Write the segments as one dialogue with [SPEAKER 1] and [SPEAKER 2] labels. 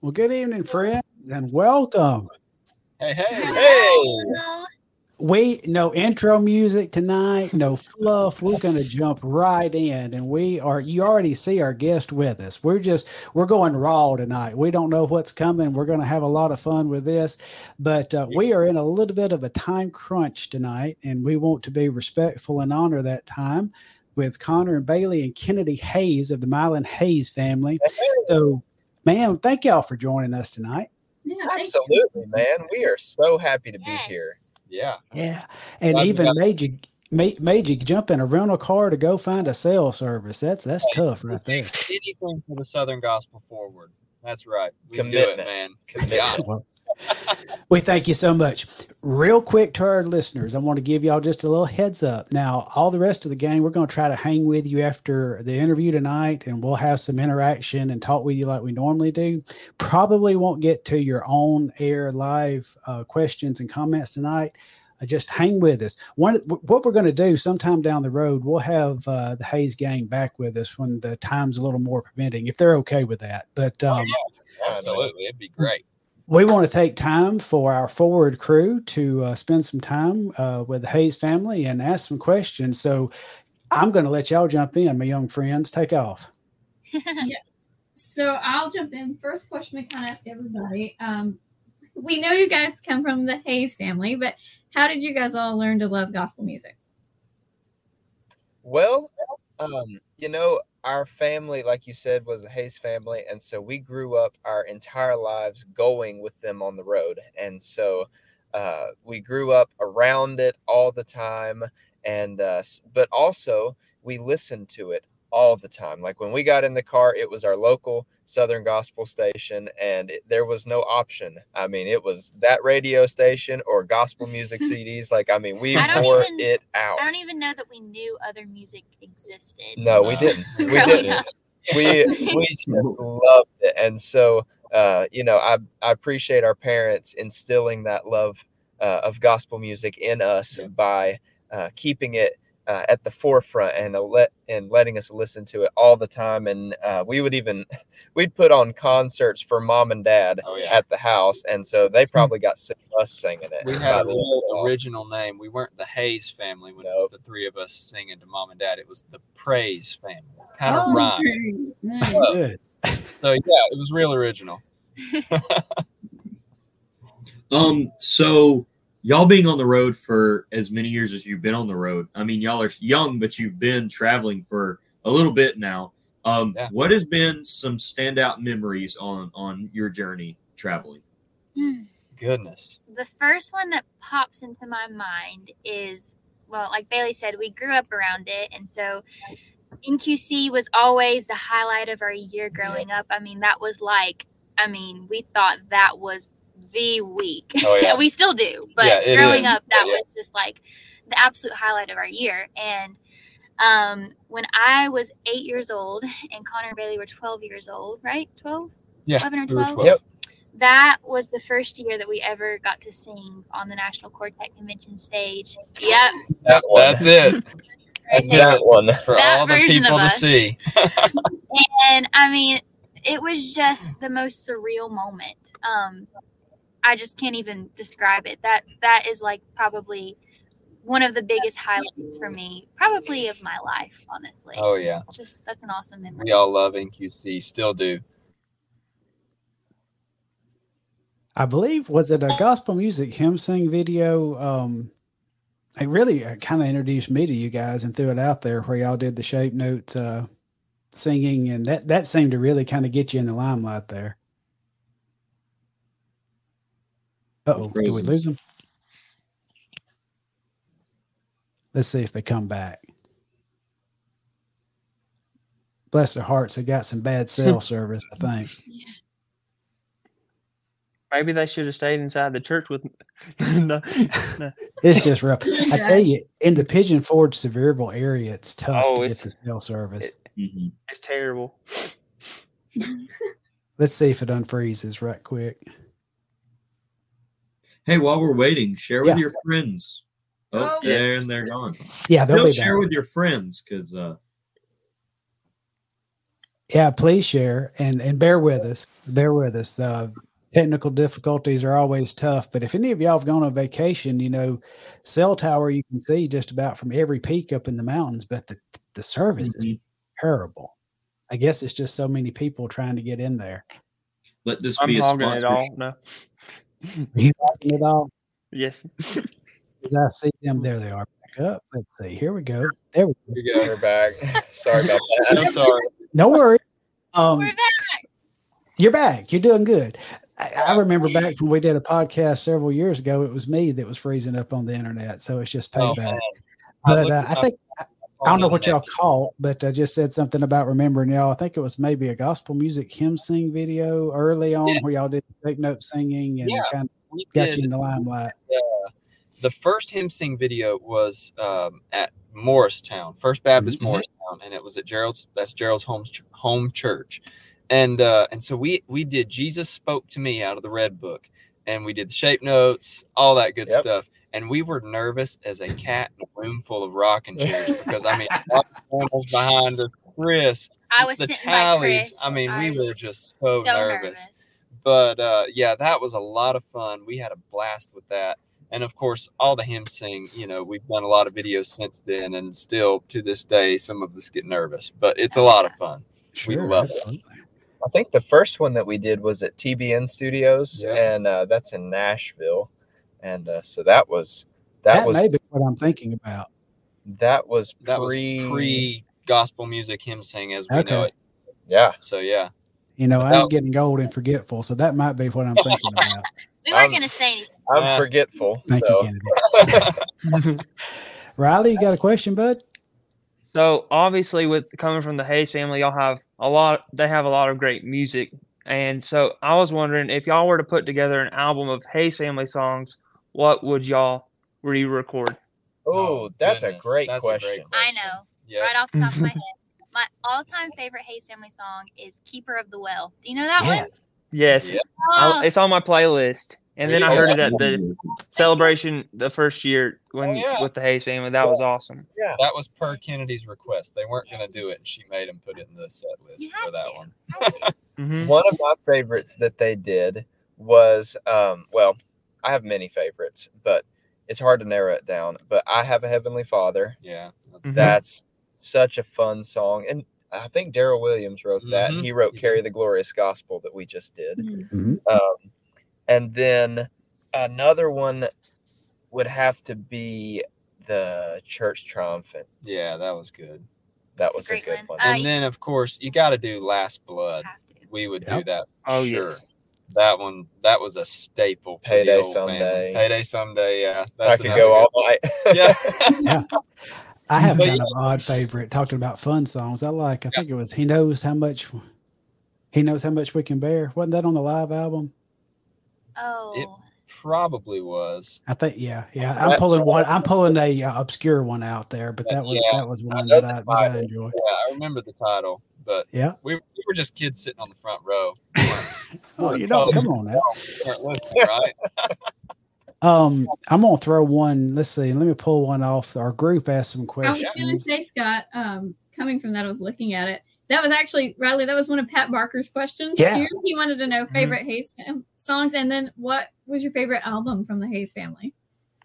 [SPEAKER 1] Well, good evening, friends, and welcome.
[SPEAKER 2] Hey, hey,
[SPEAKER 3] hey!
[SPEAKER 1] We no intro music tonight, no fluff. We're going to jump right in, and we are. You already see our guest with us. We're just we're going raw tonight. We don't know what's coming. We're going to have a lot of fun with this, but uh, we are in a little bit of a time crunch tonight, and we want to be respectful and honor that time with Conner and Bailey and Kennedy Hayes of the Mylon Hayes family. So, man, thank y'all for joining us tonight.
[SPEAKER 3] Yeah,
[SPEAKER 4] Absolutely, man. We are so happy to be here.
[SPEAKER 2] Yeah.
[SPEAKER 1] Yeah, and
[SPEAKER 2] Glad
[SPEAKER 1] even
[SPEAKER 2] got-
[SPEAKER 1] made you made, made you jump in a rental car to go find a cell service. That's that's tough right there.
[SPEAKER 2] Anything for the Southern Gospel Forward. That's right. We do it, man.
[SPEAKER 4] Commitment.
[SPEAKER 1] Well, we thank you so much. Real quick to our listeners, I want to give y'all just a little heads up. Now, all the rest of the gang, we're going to try to hang with you after the interview tonight, and we'll have some interaction and talk with you like we normally do. Probably won't get to your own air live uh, questions and comments tonight. Just hang with us. One, what we're going to do sometime down the road, we'll have uh, the Hayes gang back with us when the time's a little more permitting, if they're okay with that. But um,
[SPEAKER 2] Absolutely. It'd be great.
[SPEAKER 1] we want to take time for our forward crew to uh, spend some time uh, with the Hayes family and ask some questions. So I'm going to let y'all jump in, my young friends. Take off.
[SPEAKER 3] So I'll jump in. First question we kind of ask everybody. Um, we know you guys come from the Hayes family, but how did you guys all learn to love gospel music?
[SPEAKER 4] Well, um, you know, our family, like you said, was a Hayes family, and so we grew up our entire lives going with them on the road, and so uh, we grew up around it all the time, and uh, but also we listened to it all the time. Like when we got in the car, it was our local Southern Gospel station, and it, there was no option. I mean, it was that radio station or gospel music CDs. Like, I mean, we
[SPEAKER 5] I don't
[SPEAKER 4] wore
[SPEAKER 5] even-
[SPEAKER 4] it out.
[SPEAKER 5] I don't even know that we knew other music existed.
[SPEAKER 4] No, we didn't. We didn't.
[SPEAKER 5] up.
[SPEAKER 4] We we just loved it, and so uh, you know, I I appreciate our parents instilling that love uh, of gospel music in us by uh, keeping it uh, at the forefront and uh, let and letting us listen to it all the time. And uh, we would even we'd put on concerts for mom and dad
[SPEAKER 2] Oh, yeah.
[SPEAKER 4] at the house, and so they probably got sick of us singing it.
[SPEAKER 2] We had a
[SPEAKER 4] the
[SPEAKER 2] real original name. We weren't the Hayes family when it was the three of us singing to mom and dad. It was the Praise family. Kind of
[SPEAKER 1] Oh,
[SPEAKER 2] rhyme.
[SPEAKER 1] That's
[SPEAKER 2] Oh.
[SPEAKER 1] good.
[SPEAKER 2] So yeah, it was real original.
[SPEAKER 6] Um, so y'all being on the road for as many years as you've been on the road, I mean, y'all are young, but you've been traveling for a little bit now. Um,
[SPEAKER 2] Yeah.
[SPEAKER 6] what has been some standout memories on on your journey traveling?
[SPEAKER 5] Hmm.
[SPEAKER 2] Goodness.
[SPEAKER 5] The first one that pops into my mind is well, like Bailey said, we grew up around it. And so NQC was always the highlight of our year growing up. I mean, that was like, I mean, we thought that was the week.
[SPEAKER 4] Oh, yeah.
[SPEAKER 5] we still do. But
[SPEAKER 2] Yeah,
[SPEAKER 5] growing
[SPEAKER 2] is.
[SPEAKER 5] up, that
[SPEAKER 4] Yeah.
[SPEAKER 5] was just like the absolute highlight of our year. And um, when I was eight years old and Conner and Bailey were 12 years old, right? 12?
[SPEAKER 2] Yeah,
[SPEAKER 5] 11 or
[SPEAKER 2] we
[SPEAKER 5] 12?
[SPEAKER 2] 12.
[SPEAKER 4] Yep.
[SPEAKER 5] That was the first year that we ever got to sing on the National Quartet Convention stage. Yep.
[SPEAKER 4] That.
[SPEAKER 2] That's it
[SPEAKER 4] That's
[SPEAKER 2] it.
[SPEAKER 4] that one.
[SPEAKER 2] for
[SPEAKER 5] That
[SPEAKER 2] all the people to see.
[SPEAKER 5] And I mean, it was just the most surreal moment. Um, I just can't even describe it. That that is like probably one of the biggest highlights for me, probably of my life, honestly.
[SPEAKER 2] Oh yeah,
[SPEAKER 5] Just that's an awesome memory.
[SPEAKER 2] we all love NQC, still do.
[SPEAKER 1] I believe was it a gospel music hymn sing video? Um, it really kind of introduced me to you guys and threw it out there where y'all did the shape notes uh, singing, and that that seemed to really kind of get you in the limelight there. Uh oh, did we lose them? Let's see if they come back. Bless their hearts, they got some bad cell service, I think.
[SPEAKER 7] Maybe they should have stayed inside the church with. no, no.
[SPEAKER 1] It's just rough. I tell you, in the Pigeon Forge Sevierville area, it's tough
[SPEAKER 7] Oh,
[SPEAKER 1] to get the cell service.
[SPEAKER 6] Mhm.
[SPEAKER 7] It's terrible.
[SPEAKER 1] Let's see if it unfreezes right quick.
[SPEAKER 6] Hey, while we're waiting, share with
[SPEAKER 1] Yeah.
[SPEAKER 6] your friends. Oh,
[SPEAKER 3] Oh,
[SPEAKER 6] there
[SPEAKER 7] yes.
[SPEAKER 6] and they're gone.
[SPEAKER 1] Yeah, they'll
[SPEAKER 6] Still
[SPEAKER 1] be
[SPEAKER 6] share
[SPEAKER 1] back.
[SPEAKER 6] with your friends because uh,
[SPEAKER 1] Yeah, please share and and bear with us. Bear with us. The technical difficulties are always tough, but if any of y'all have gone on vacation, you know, cell tower you can see just about from every peak up in the mountains, but the the service is
[SPEAKER 6] Mhm.
[SPEAKER 1] terrible. I guess it's just so many people trying to get in there.
[SPEAKER 6] Let this
[SPEAKER 7] I'm
[SPEAKER 6] be a
[SPEAKER 7] hogging it
[SPEAKER 6] sponsorship.
[SPEAKER 7] all. No.
[SPEAKER 1] Are you watching it all?
[SPEAKER 7] Yes.
[SPEAKER 1] As I see them, there they are back up. Let's see. Here we go. There we go.
[SPEAKER 2] You go.
[SPEAKER 4] We're back. Sorry about that.
[SPEAKER 2] I'm sorry.
[SPEAKER 1] No worry. Um,
[SPEAKER 5] We're back.
[SPEAKER 1] You're back. You're doing good. I, I remember back when we did a podcast several years ago. It was me that was freezing up on the internet, so it's just
[SPEAKER 2] Oh,
[SPEAKER 1] payback.
[SPEAKER 2] man. I
[SPEAKER 1] but
[SPEAKER 2] looked
[SPEAKER 1] uh, I
[SPEAKER 2] my
[SPEAKER 1] think I don't know what y'all
[SPEAKER 2] phone
[SPEAKER 1] caught, but I just said something about remembering y'all. I think it was maybe a gospel music hymn sing video early on
[SPEAKER 2] Yeah.
[SPEAKER 1] where y'all did take note singing and
[SPEAKER 2] Yeah.
[SPEAKER 1] kind of
[SPEAKER 2] We
[SPEAKER 1] got
[SPEAKER 2] did
[SPEAKER 1] you in the limelight.
[SPEAKER 2] the first hymn sing video was um, at Morristown, First Baptist
[SPEAKER 1] Mhm.
[SPEAKER 2] Morristown, and it was at Gerald's. That's Gerald's home ch- home church, and uh, and so we we did Jesus spoke to me out of the Red Book, and we did the shape notes, all that good
[SPEAKER 4] Yep.
[SPEAKER 2] stuff. And we were nervous as a cat in a room full of rocking chairs because I mean, all the animals behind us, Chris,
[SPEAKER 5] I was
[SPEAKER 2] the
[SPEAKER 5] sitting by
[SPEAKER 2] Talleys.
[SPEAKER 5] Chris.
[SPEAKER 2] I mean, we were just so,
[SPEAKER 5] so
[SPEAKER 2] nervous
[SPEAKER 5] nervous.
[SPEAKER 2] but uh, yeah, that was a lot of fun. We had a blast with that, and of course, all the hymn sing. You know, we've done a lot of videos since then, and still to this day, some of us get nervous, but it's a lot of fun. We love it.
[SPEAKER 1] absolutely.
[SPEAKER 4] I think the first one that we did was at TBN Studios,
[SPEAKER 2] Yeah.
[SPEAKER 4] and uh, that's in Nashville, and uh, so that was that,
[SPEAKER 1] That,
[SPEAKER 4] was
[SPEAKER 1] may be what I'm thinking about.
[SPEAKER 4] that was
[SPEAKER 2] That was
[SPEAKER 4] pre,
[SPEAKER 2] pre gospel music hymn sing as we know it.
[SPEAKER 4] yeah.
[SPEAKER 2] So yeah,
[SPEAKER 1] You know,
[SPEAKER 2] But
[SPEAKER 1] I'm
[SPEAKER 2] was-
[SPEAKER 1] getting old and forgetful, so that might be what I'm thinking about.
[SPEAKER 5] We weren't going to say anything.
[SPEAKER 4] I'm
[SPEAKER 2] Yeah.
[SPEAKER 4] forgetful.
[SPEAKER 1] Thank
[SPEAKER 4] so
[SPEAKER 1] you, Kennedy. Riley, you got a question, bud?
[SPEAKER 7] So obviously, with coming from the Hayes family, y'all have a lot. They have a lot of great music, and so I was wondering if y'all were to put together an album of Hayes family songs, what would y'all re-record?
[SPEAKER 4] oh, that's a great
[SPEAKER 2] that's a great
[SPEAKER 4] question.
[SPEAKER 5] I know.
[SPEAKER 2] Yeah,
[SPEAKER 5] Right off the top of my head. My all-time favorite Hayes family song is "Keeper of the Well." Do you know that one?
[SPEAKER 7] Yes,
[SPEAKER 2] Yeah.
[SPEAKER 7] I-
[SPEAKER 5] Oh,
[SPEAKER 7] it's on my playlist. And then I heard it at the celebration the first year when
[SPEAKER 2] Oh, yeah.
[SPEAKER 7] with the Hayes family. That was awesome.
[SPEAKER 4] Yeah.
[SPEAKER 2] that was per Kennedy's request. They weren't going to do it, and she made him put it in the set list
[SPEAKER 5] You
[SPEAKER 2] for that
[SPEAKER 5] to.
[SPEAKER 2] one.
[SPEAKER 7] hmm
[SPEAKER 4] One of my favorites that they did was um well, I have many favorites, but it's hard to narrow it down. But I have a heavenly father.
[SPEAKER 2] Yeah,
[SPEAKER 7] Mhm.
[SPEAKER 4] That's such a fun song. And I think Daryl Williams wrote that.
[SPEAKER 2] Mhm.
[SPEAKER 4] He wrote
[SPEAKER 2] He
[SPEAKER 4] Carry the Glorious Gospel that we just did.
[SPEAKER 1] Mhm.
[SPEAKER 4] Um, and then another one would have to be the Church Triumphant.
[SPEAKER 2] yeah, that was good.
[SPEAKER 4] That
[SPEAKER 5] It's a
[SPEAKER 4] was a, good
[SPEAKER 5] one.
[SPEAKER 4] one.
[SPEAKER 5] Uh,
[SPEAKER 2] And then, of course, you got to do Last Blood. We would do that.
[SPEAKER 7] Oh
[SPEAKER 2] sure.
[SPEAKER 7] yes.
[SPEAKER 2] That one, that was a staple.
[SPEAKER 4] Payday
[SPEAKER 2] old family.
[SPEAKER 4] Someday.
[SPEAKER 2] Payday someday. Yeah,
[SPEAKER 4] I
[SPEAKER 2] that's
[SPEAKER 4] could
[SPEAKER 2] another
[SPEAKER 4] go all night.
[SPEAKER 2] one. Yeah.
[SPEAKER 1] I have
[SPEAKER 2] But
[SPEAKER 1] kind of an odd favorite talking about fun songs. I like. I think it was "He Knows How Much." He knows how much we can bear. Wasn't that on the live album?
[SPEAKER 5] Oh, It
[SPEAKER 2] Probably was.
[SPEAKER 1] I think. Yeah, yeah. I'm
[SPEAKER 4] That's
[SPEAKER 1] pulling one. I'm pulling a uh, obscure one out there, but that was
[SPEAKER 2] Yeah,
[SPEAKER 1] that was one
[SPEAKER 4] know
[SPEAKER 1] that I, that I
[SPEAKER 4] title.
[SPEAKER 1] enjoy.
[SPEAKER 2] Yeah, I remember the title, but
[SPEAKER 1] Yeah.
[SPEAKER 2] we, we were just kids sitting on the front row.
[SPEAKER 1] Oh, you know, come on now.
[SPEAKER 2] We weren't listening, right?
[SPEAKER 1] Um, I'm gonna throw one. Let's see. Let me pull one off. Our group asked some questions.
[SPEAKER 3] I was going to say, Scott, um, coming from that, I was looking at it. That was actually, Riley, that was one of Pat Barker's questions
[SPEAKER 1] Yeah.
[SPEAKER 3] too. He wanted to know favorite Hayes um, songs and then what was your favorite album from the Hayes family?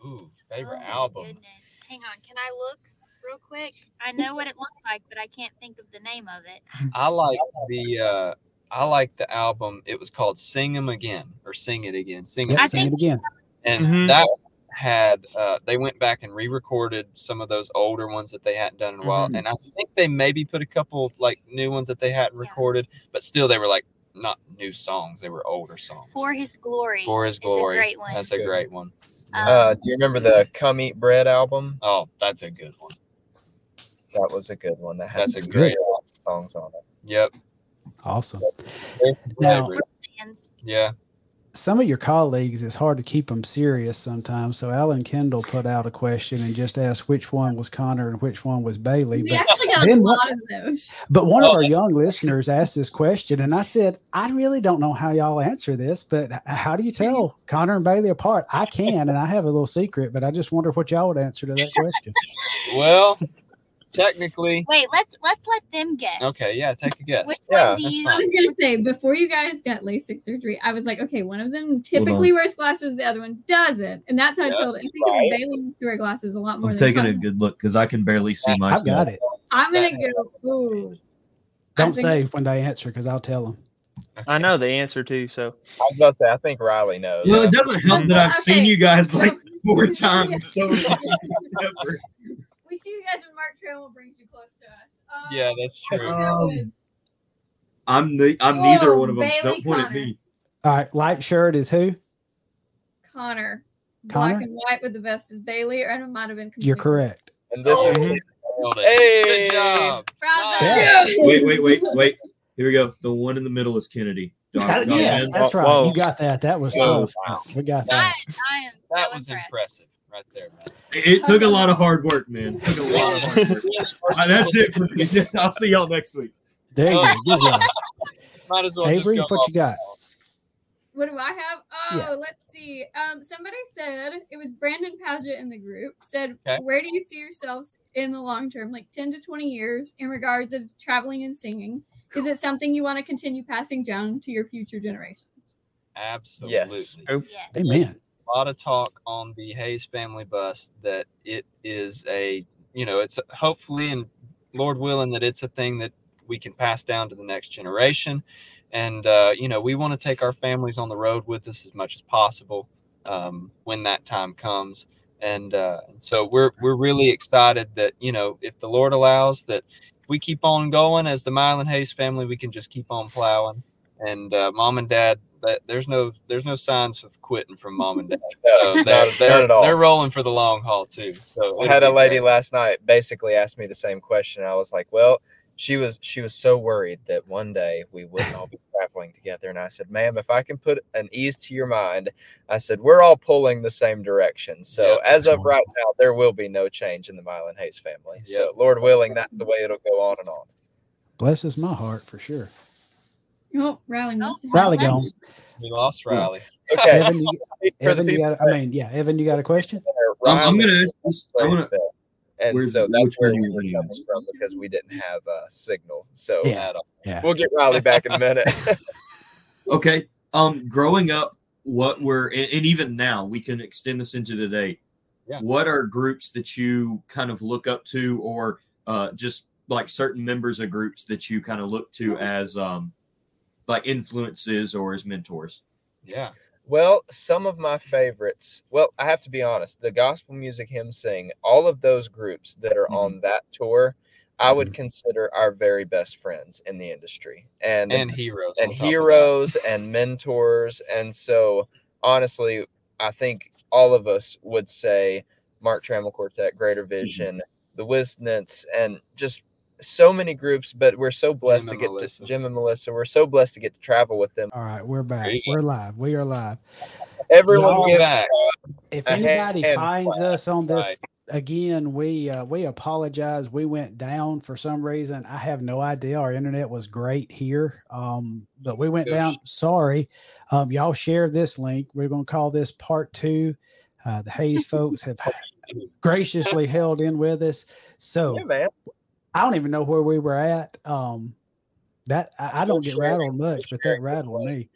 [SPEAKER 2] Ooh, favorite
[SPEAKER 5] oh
[SPEAKER 2] album.
[SPEAKER 5] Goodness. Hang on. Can I look real quick? I know what it looks like, but I can't think of the name of it.
[SPEAKER 2] I like the uh I like the album. It was called Sing "Sing 'Em Again" or "Sing It Again." Sing it,
[SPEAKER 1] Yep,
[SPEAKER 5] I
[SPEAKER 1] sing it again.
[SPEAKER 2] and
[SPEAKER 7] Mhm.
[SPEAKER 2] that had uh they went back and re-recorded some of those older ones that they hadn't done in a while,
[SPEAKER 7] Mhm.
[SPEAKER 2] and I think they maybe put a couple like new ones that they hadn't
[SPEAKER 5] Yeah.
[SPEAKER 2] recorded, but still they were like not new songs; they were older songs.
[SPEAKER 5] For His Glory.
[SPEAKER 2] For His
[SPEAKER 5] is
[SPEAKER 2] Glory.
[SPEAKER 5] a great one.
[SPEAKER 2] That's a great one.
[SPEAKER 5] Um,
[SPEAKER 4] Uh, do you remember the Come Eat Bread album?
[SPEAKER 2] Oh, that's a good one.
[SPEAKER 4] That was a good one. That has
[SPEAKER 2] That's a
[SPEAKER 4] some
[SPEAKER 2] great
[SPEAKER 4] songs on it.
[SPEAKER 2] Yep.
[SPEAKER 1] Awesome. Now-
[SPEAKER 2] Yeah.
[SPEAKER 1] Some of your colleagues, it's hard to keep them serious sometimes. So Alan Kendall put out a question and just asked which one was Conner and which one was Bailey.
[SPEAKER 3] We
[SPEAKER 1] But
[SPEAKER 3] actually got a
[SPEAKER 1] then
[SPEAKER 3] lot of those.
[SPEAKER 1] But one of
[SPEAKER 2] Oh,
[SPEAKER 1] our
[SPEAKER 2] yeah.
[SPEAKER 1] young listeners asked this question, and I said, I really don't know how y'all answer this, but how do you tell Conner and Bailey apart? I can, and I have a little secret, but I just wonder what y'all would answer to that question.
[SPEAKER 2] Well, technically,
[SPEAKER 5] Wait, let's let's let them guess.
[SPEAKER 2] okay, yeah, take a guess.
[SPEAKER 5] Which
[SPEAKER 4] Yeah,
[SPEAKER 5] one do
[SPEAKER 2] that's
[SPEAKER 5] you?
[SPEAKER 3] I was gonna say before you guys got LASIK surgery, I was like, okay, one of them typically wears glasses, the other one doesn't, and that's how I told it. I think it was Bailey used to wear glasses a lot more
[SPEAKER 6] I'm
[SPEAKER 3] than
[SPEAKER 6] taking a good look because I can barely see myself.
[SPEAKER 1] I've got it.
[SPEAKER 3] I'm gonna go. Ooh. I
[SPEAKER 1] Don't
[SPEAKER 3] think-
[SPEAKER 1] say when they answer because I'll tell them.
[SPEAKER 7] I know the answer too. So
[SPEAKER 4] I was about to say, I think Riley knows.
[SPEAKER 6] Well, it doesn't help that I've seen you guys like four
[SPEAKER 3] Yeah.
[SPEAKER 6] times. totally.
[SPEAKER 3] We see you guys when Mark Trammell brings you close to us. Um,
[SPEAKER 2] Yeah, that's true.
[SPEAKER 6] Um, I'm the, I'm
[SPEAKER 3] Whoa,
[SPEAKER 6] neither one of them. So
[SPEAKER 3] Bailey
[SPEAKER 6] don't point at me.
[SPEAKER 1] All right, light shirt is who?
[SPEAKER 3] Conner.
[SPEAKER 1] Conner?
[SPEAKER 3] Black and white with the vest is Bailey, or it might have been.
[SPEAKER 1] You're correct.
[SPEAKER 4] And this is
[SPEAKER 2] Nailed.
[SPEAKER 4] Hey!
[SPEAKER 2] Good job.
[SPEAKER 3] Bravo.
[SPEAKER 1] Yeah.
[SPEAKER 6] Wait, wait, wait, wait. Here we go. The one in the middle is Kennedy. Dog-
[SPEAKER 1] That- yes,
[SPEAKER 6] man.
[SPEAKER 1] that's right.
[SPEAKER 7] Whoa.
[SPEAKER 1] You got that. That was
[SPEAKER 2] Whoa.
[SPEAKER 1] tough. We got that.
[SPEAKER 5] I, I am
[SPEAKER 2] That was
[SPEAKER 5] impressed.
[SPEAKER 2] impressive right there, man.
[SPEAKER 6] It took a lot of hard work, man. It took a lot of hard work. Uh, that's it for me. I'll see y'all next week.
[SPEAKER 1] There you go. Good job.
[SPEAKER 2] Might as well
[SPEAKER 1] Avery,
[SPEAKER 2] just go
[SPEAKER 1] what you got?
[SPEAKER 3] What do I have? Oh,
[SPEAKER 1] Yeah.
[SPEAKER 3] let's see. Um, somebody said it was Brandon Paget in the group said,
[SPEAKER 2] Okay.
[SPEAKER 3] "Where do you see yourselves in the long term, like ten to twenty years, in regards of traveling and singing? Is it something you want to continue passing down to your future generations?"
[SPEAKER 2] Absolutely.
[SPEAKER 4] Yes.
[SPEAKER 5] Yeah.
[SPEAKER 1] Amen.
[SPEAKER 2] A lot of talk on the Hayes family bus that it is a, you know, it's hopefully and Lord willing that it's a thing that we can pass down to the next generation. And, uh, you know, we want to take our families on the road with us as much as possible um, when that time comes. And, uh, so we're, we're really excited that, you know, if the Lord allows that we keep on going as the Mylon Hayes family, we can just keep on plowing. And uh, mom and dad, that there's no there's no signs of quitting from mom and dad. So
[SPEAKER 4] No,
[SPEAKER 2] they're,
[SPEAKER 4] not-
[SPEAKER 2] they're,
[SPEAKER 4] not at all.
[SPEAKER 2] they're rolling for the long haul too. So
[SPEAKER 4] I had a lady
[SPEAKER 2] great.
[SPEAKER 4] last night basically asked me the same question. I was like, well, she was she was so worried that one day we wouldn't all be traveling together. And I said, ma'am, if I can put an ease to your mind, I said, we're all pulling the same direction. So
[SPEAKER 2] Yeah,
[SPEAKER 4] as
[SPEAKER 1] that's
[SPEAKER 4] of right now, there will be no change in the Mylon Hayes family.
[SPEAKER 2] Yeah.
[SPEAKER 4] So Lord willing, that's the way it'll go on and on.
[SPEAKER 1] Blesses my heart for sure.
[SPEAKER 3] Oh, Riley must have
[SPEAKER 1] Riley gone.
[SPEAKER 2] We lost Riley.
[SPEAKER 4] Okay.
[SPEAKER 1] Evan, you, Evan, you got. I mean, yeah, Evan, you got a question?
[SPEAKER 4] that
[SPEAKER 6] I'm, I'm gonna ask this. I'm gonna.
[SPEAKER 4] And
[SPEAKER 6] Where's-
[SPEAKER 4] so that's where we were coming from because we didn't have a signal. So
[SPEAKER 1] Yeah.
[SPEAKER 2] At all.
[SPEAKER 1] Yeah.
[SPEAKER 4] we'll get Riley back in a minute.
[SPEAKER 6] Okay. Um, growing up, what were and, and even now we can extend this into today.
[SPEAKER 2] Yeah.
[SPEAKER 6] What are groups that you kind of look up to, or uh, just like certain members of groups that you kind of look to as um, like influences or as mentors?
[SPEAKER 2] Yeah.
[SPEAKER 4] Well, some of my favorites. Well, I have to be honest. The gospel music hymn sing, all of those groups that are
[SPEAKER 6] Mhm.
[SPEAKER 4] on that tour, I would consider our very best friends in the industry, and
[SPEAKER 2] And heroes.
[SPEAKER 4] and
[SPEAKER 2] on top of that.
[SPEAKER 4] heroes and mentors. And so, honestly, I think all of us would say Mark Trammell Quartet, Greater Vision, the Wisnetts, and just so many groups. But we're so blessed
[SPEAKER 2] Jim
[SPEAKER 4] to get
[SPEAKER 2] Melissa.
[SPEAKER 4] to Jim and Melissa. We're so blessed to get to travel with them.
[SPEAKER 1] All right, we're back.
[SPEAKER 2] There.
[SPEAKER 1] We're live. We are live.
[SPEAKER 4] Everyone gives
[SPEAKER 2] back.
[SPEAKER 1] If
[SPEAKER 4] A hand
[SPEAKER 1] anybody finds
[SPEAKER 4] clap.
[SPEAKER 1] us on this
[SPEAKER 2] Right.
[SPEAKER 1] again, we uh, we apologize. We went down for some reason. I have no idea. Our internet was great here, um, but we went
[SPEAKER 2] Yes.
[SPEAKER 1] down. Sorry, um, y'all share this link. We're going to call this part two. Uh, the Hayes folks have graciously held in with us. So
[SPEAKER 4] yeah, man.
[SPEAKER 1] I don't even know where we were at. Um, that I, I don't get
[SPEAKER 4] sharing-
[SPEAKER 1] rattled much, but that rattled me.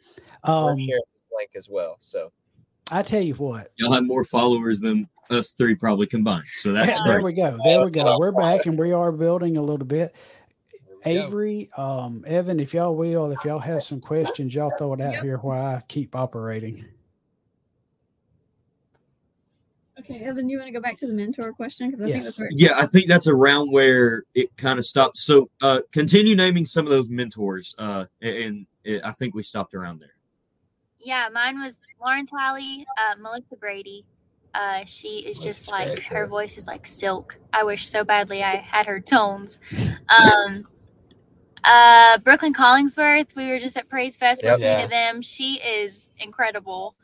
[SPEAKER 1] Um,
[SPEAKER 4] sharing this link as well. So
[SPEAKER 1] I tell you what,
[SPEAKER 6] You'll have more followers than us three probably combined. So that's
[SPEAKER 1] there we go. There we go. We're back and we are building a little bit.
[SPEAKER 2] There we go.
[SPEAKER 1] Avery, um, Evan, if y'all will, if y'all have some questions, y'all throw it out
[SPEAKER 3] Yep.
[SPEAKER 1] here while I keep operating.
[SPEAKER 3] Okay, Evan, you want to go back to the mentor question because I think that's where.
[SPEAKER 6] Yeah, I think that's around where it kind of stops. So uh, continue naming some of those mentors, uh, and, and I think we stopped around there.
[SPEAKER 5] Yeah, mine was Lauren Talley, uh, Melissa Brady. Uh, she is just
[SPEAKER 2] Melissa's
[SPEAKER 5] like
[SPEAKER 2] great,
[SPEAKER 5] her voice is like silk. I wish so badly I had her tones. Um, uh, Brooklyn Collingsworth. We were just at Praise Fest
[SPEAKER 4] Yep.
[SPEAKER 5] listening
[SPEAKER 2] Yeah.
[SPEAKER 5] to them. She is incredible.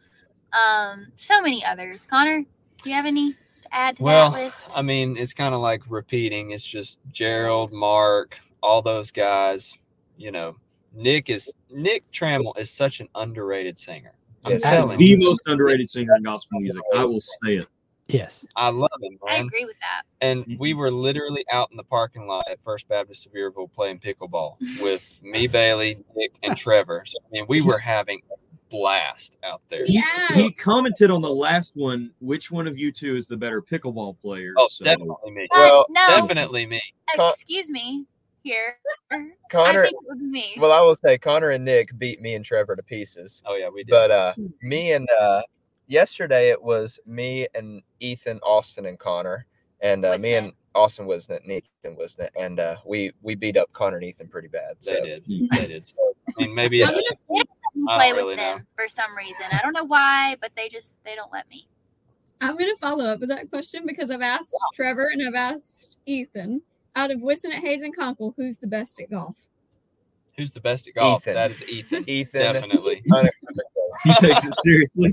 [SPEAKER 5] Um, so many others. Conner, do you have any to add to
[SPEAKER 2] Well,
[SPEAKER 5] that list?
[SPEAKER 2] I mean, it's kind of like repeating. It's just Gerald, Mark, all those guys. You know, Nick is Nick Trammell is such an underrated singer. I'm
[SPEAKER 4] Yes,
[SPEAKER 2] telling
[SPEAKER 6] the
[SPEAKER 2] you.
[SPEAKER 6] most underrated singer in gospel music. I will say it.
[SPEAKER 1] Yes.
[SPEAKER 2] I love him,
[SPEAKER 5] I agree with that.
[SPEAKER 2] And we were literally out in the parking lot at First Baptist Sevierville playing pickleball with me, Bailey, Nick, and Trevor. So I mean, we were having a blast out there.
[SPEAKER 6] He, he commented on the last one. Which one of you two is the better pickleball player?
[SPEAKER 2] Oh,
[SPEAKER 6] So-
[SPEAKER 2] definitely me.
[SPEAKER 4] Well,
[SPEAKER 5] no,
[SPEAKER 2] Definitely me.
[SPEAKER 5] Excuse me. Here, I
[SPEAKER 4] Conner.
[SPEAKER 5] think it would me.
[SPEAKER 4] Well, I will say Conner and Nick beat me and Trevor to pieces.
[SPEAKER 2] Oh yeah, we did.
[SPEAKER 4] But uh, me and uh, yesterday it was me and Ethan, Austin, and Conner, and uh, me
[SPEAKER 5] Wisnett.
[SPEAKER 4] and Austin was Wisnett, and Ethan Wisnett, and uh, we we beat up Conner and Ethan pretty bad.
[SPEAKER 2] they
[SPEAKER 4] So
[SPEAKER 2] did. They did. So I mean, maybe
[SPEAKER 3] I'm
[SPEAKER 2] it's
[SPEAKER 3] gonna
[SPEAKER 5] They don't let me
[SPEAKER 2] I
[SPEAKER 5] play
[SPEAKER 2] don't
[SPEAKER 5] with
[SPEAKER 2] really know.
[SPEAKER 5] them for some reason. I don't know why, but they just they don't let me.
[SPEAKER 3] I'm gonna follow up with that question because I've asked Trevor and I've asked Ethan. Out of Wisson Hayes and Conkle, who's the best at golf?
[SPEAKER 2] who's the best at golf.
[SPEAKER 4] Ethan.
[SPEAKER 2] That is Ethan.
[SPEAKER 4] Ethan,
[SPEAKER 2] Definitely.
[SPEAKER 6] he takes it seriously.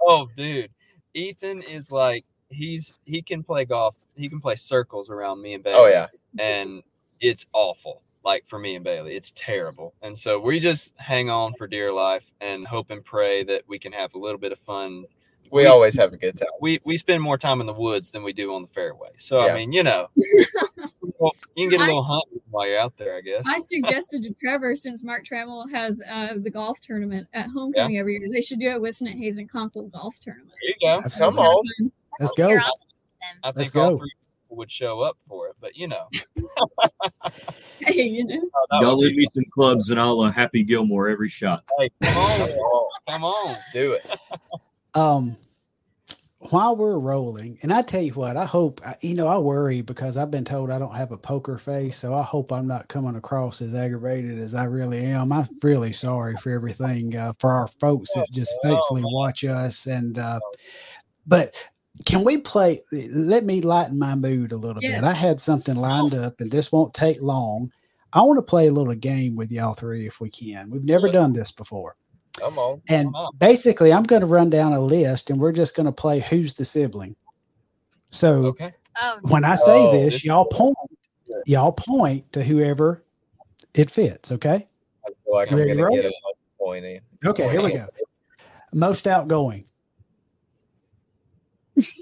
[SPEAKER 2] Oh, dude, Ethan is like he's he can play golf. He can play circles around me and Bailey.
[SPEAKER 4] oh yeah,
[SPEAKER 2] and it's awful. Like for me and Bailey, it's terrible. And so we just hang on for dear life and hope and pray that we can have a little bit of fun.
[SPEAKER 4] we always have a good time.
[SPEAKER 2] We we spend more time in the woods than we do on the fairway. So
[SPEAKER 4] Yeah.
[SPEAKER 2] I mean, you know, well, you can get a little hunting while you're out there, I guess.
[SPEAKER 3] I suggested to Trevor since Mark Trammell has uh, the golf tournament at homecoming every year, they should do a Wisson Hayes and Conkle golf tournament.
[SPEAKER 2] There you go.
[SPEAKER 4] Come
[SPEAKER 1] Absolutely.
[SPEAKER 4] on,
[SPEAKER 1] Let's go.
[SPEAKER 5] on them.
[SPEAKER 1] Let's
[SPEAKER 2] all
[SPEAKER 1] go.
[SPEAKER 2] Three people would show up for it, but you know,
[SPEAKER 3] Hey, you know,
[SPEAKER 2] oh,
[SPEAKER 6] Y'all leave
[SPEAKER 2] be
[SPEAKER 6] me some clubs and I'll uh, happy Gilmore every shot.
[SPEAKER 2] Hey, come on, come on.
[SPEAKER 4] do it.
[SPEAKER 1] Um, while we're rolling, and I tell you what, I hope you know I worry because I've been told I don't have a poker face, so I hope I'm not coming across as aggravated as I really am. I'm really sorry for everything uh, for our folks that just faithfully watch us, and uh, but. Can we play? Let me lighten my mood a little
[SPEAKER 3] Yeah.
[SPEAKER 1] bit. I had something lined oh. up, and this won't take long. I want to play a little game with y'all three if we can. We've never done this before.
[SPEAKER 4] Come on.
[SPEAKER 1] And
[SPEAKER 2] Come on.
[SPEAKER 1] basically, I'm going to run down a list and we're just going to play who's the sibling. So
[SPEAKER 2] Okay.
[SPEAKER 5] Oh,
[SPEAKER 1] when I say
[SPEAKER 4] Oh,
[SPEAKER 1] this,
[SPEAKER 2] this-
[SPEAKER 1] y'all point,
[SPEAKER 2] Good.
[SPEAKER 1] y'all point to whoever it fits. Okay.
[SPEAKER 4] I feel like I'm gonna get a pointy.
[SPEAKER 1] Okay. Here we go. Most outgoing.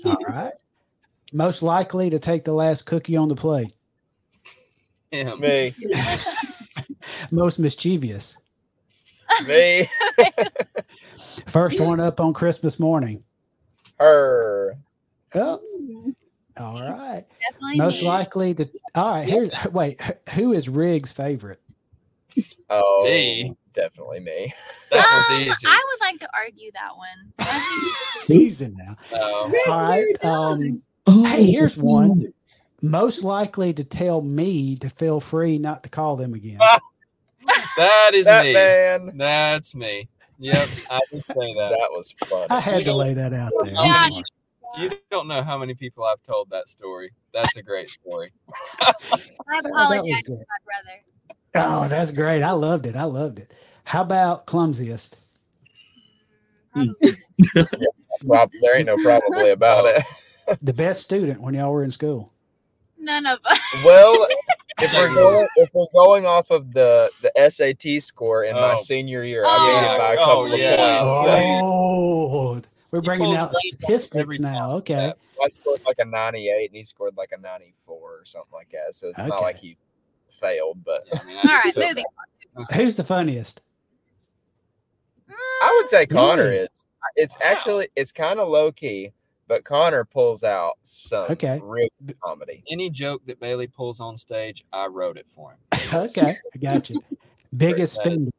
[SPEAKER 1] All right. Most likely to take the last cookie on the plate.
[SPEAKER 2] Him.
[SPEAKER 4] Me,
[SPEAKER 1] Most mischievous.
[SPEAKER 4] me,
[SPEAKER 1] First one up on Christmas morning.
[SPEAKER 4] her.
[SPEAKER 1] Oh, mm-hmm. all right.
[SPEAKER 5] definitely
[SPEAKER 1] Most
[SPEAKER 5] me.
[SPEAKER 1] likely to. All right. Here. Wait. Who is Riggs' favorite?
[SPEAKER 4] Oh,
[SPEAKER 2] Me.
[SPEAKER 4] definitely me.
[SPEAKER 2] That
[SPEAKER 5] Um,
[SPEAKER 2] one's easy.
[SPEAKER 5] I would like to argue that one. I think
[SPEAKER 1] Easy now.
[SPEAKER 2] Um,
[SPEAKER 1] All right. Um, Hey, here's one. Most likely to tell me to feel free not to call them again.
[SPEAKER 2] that is
[SPEAKER 4] That
[SPEAKER 2] me.
[SPEAKER 4] man.
[SPEAKER 2] That's me. Yep, I would say that.
[SPEAKER 4] That was fun.
[SPEAKER 1] I had to lay that out there.
[SPEAKER 5] Yeah.
[SPEAKER 2] You don't know how many people I've told that story. That's a great story.
[SPEAKER 5] I
[SPEAKER 1] Oh,
[SPEAKER 5] apologize to my brother.
[SPEAKER 1] Oh, that's great. I loved it. I loved it. How about clumsiest?
[SPEAKER 5] Mm, probably.
[SPEAKER 4] Well, there ain't no probably about it.
[SPEAKER 1] The best student when y'all were in school.
[SPEAKER 5] None of us.
[SPEAKER 4] Well, if we're going, if we're going off of the the SAT score in my
[SPEAKER 2] Oh.
[SPEAKER 4] senior year, I beat it by a
[SPEAKER 2] Oh,
[SPEAKER 4] couple of
[SPEAKER 2] yeah.
[SPEAKER 4] points.
[SPEAKER 1] Oh, we're bringing out statistics now. Okay.
[SPEAKER 4] Yeah, I scored like a 98 and he scored like a 94 or something like that. So it's not like he failed, but
[SPEAKER 2] Yeah, I mean, I
[SPEAKER 5] All
[SPEAKER 2] did
[SPEAKER 5] right,
[SPEAKER 2] so.
[SPEAKER 1] Who's the funniest?
[SPEAKER 4] I would say Conner
[SPEAKER 1] Really?
[SPEAKER 4] is. It's
[SPEAKER 2] Wow.
[SPEAKER 4] actually it's kind of low key, but Conner pulls out some
[SPEAKER 1] Okay.
[SPEAKER 4] real comedy.
[SPEAKER 2] Any joke that Bailey pulls on stage, I wrote it for him.
[SPEAKER 1] Okay. I got you. Biggest spender.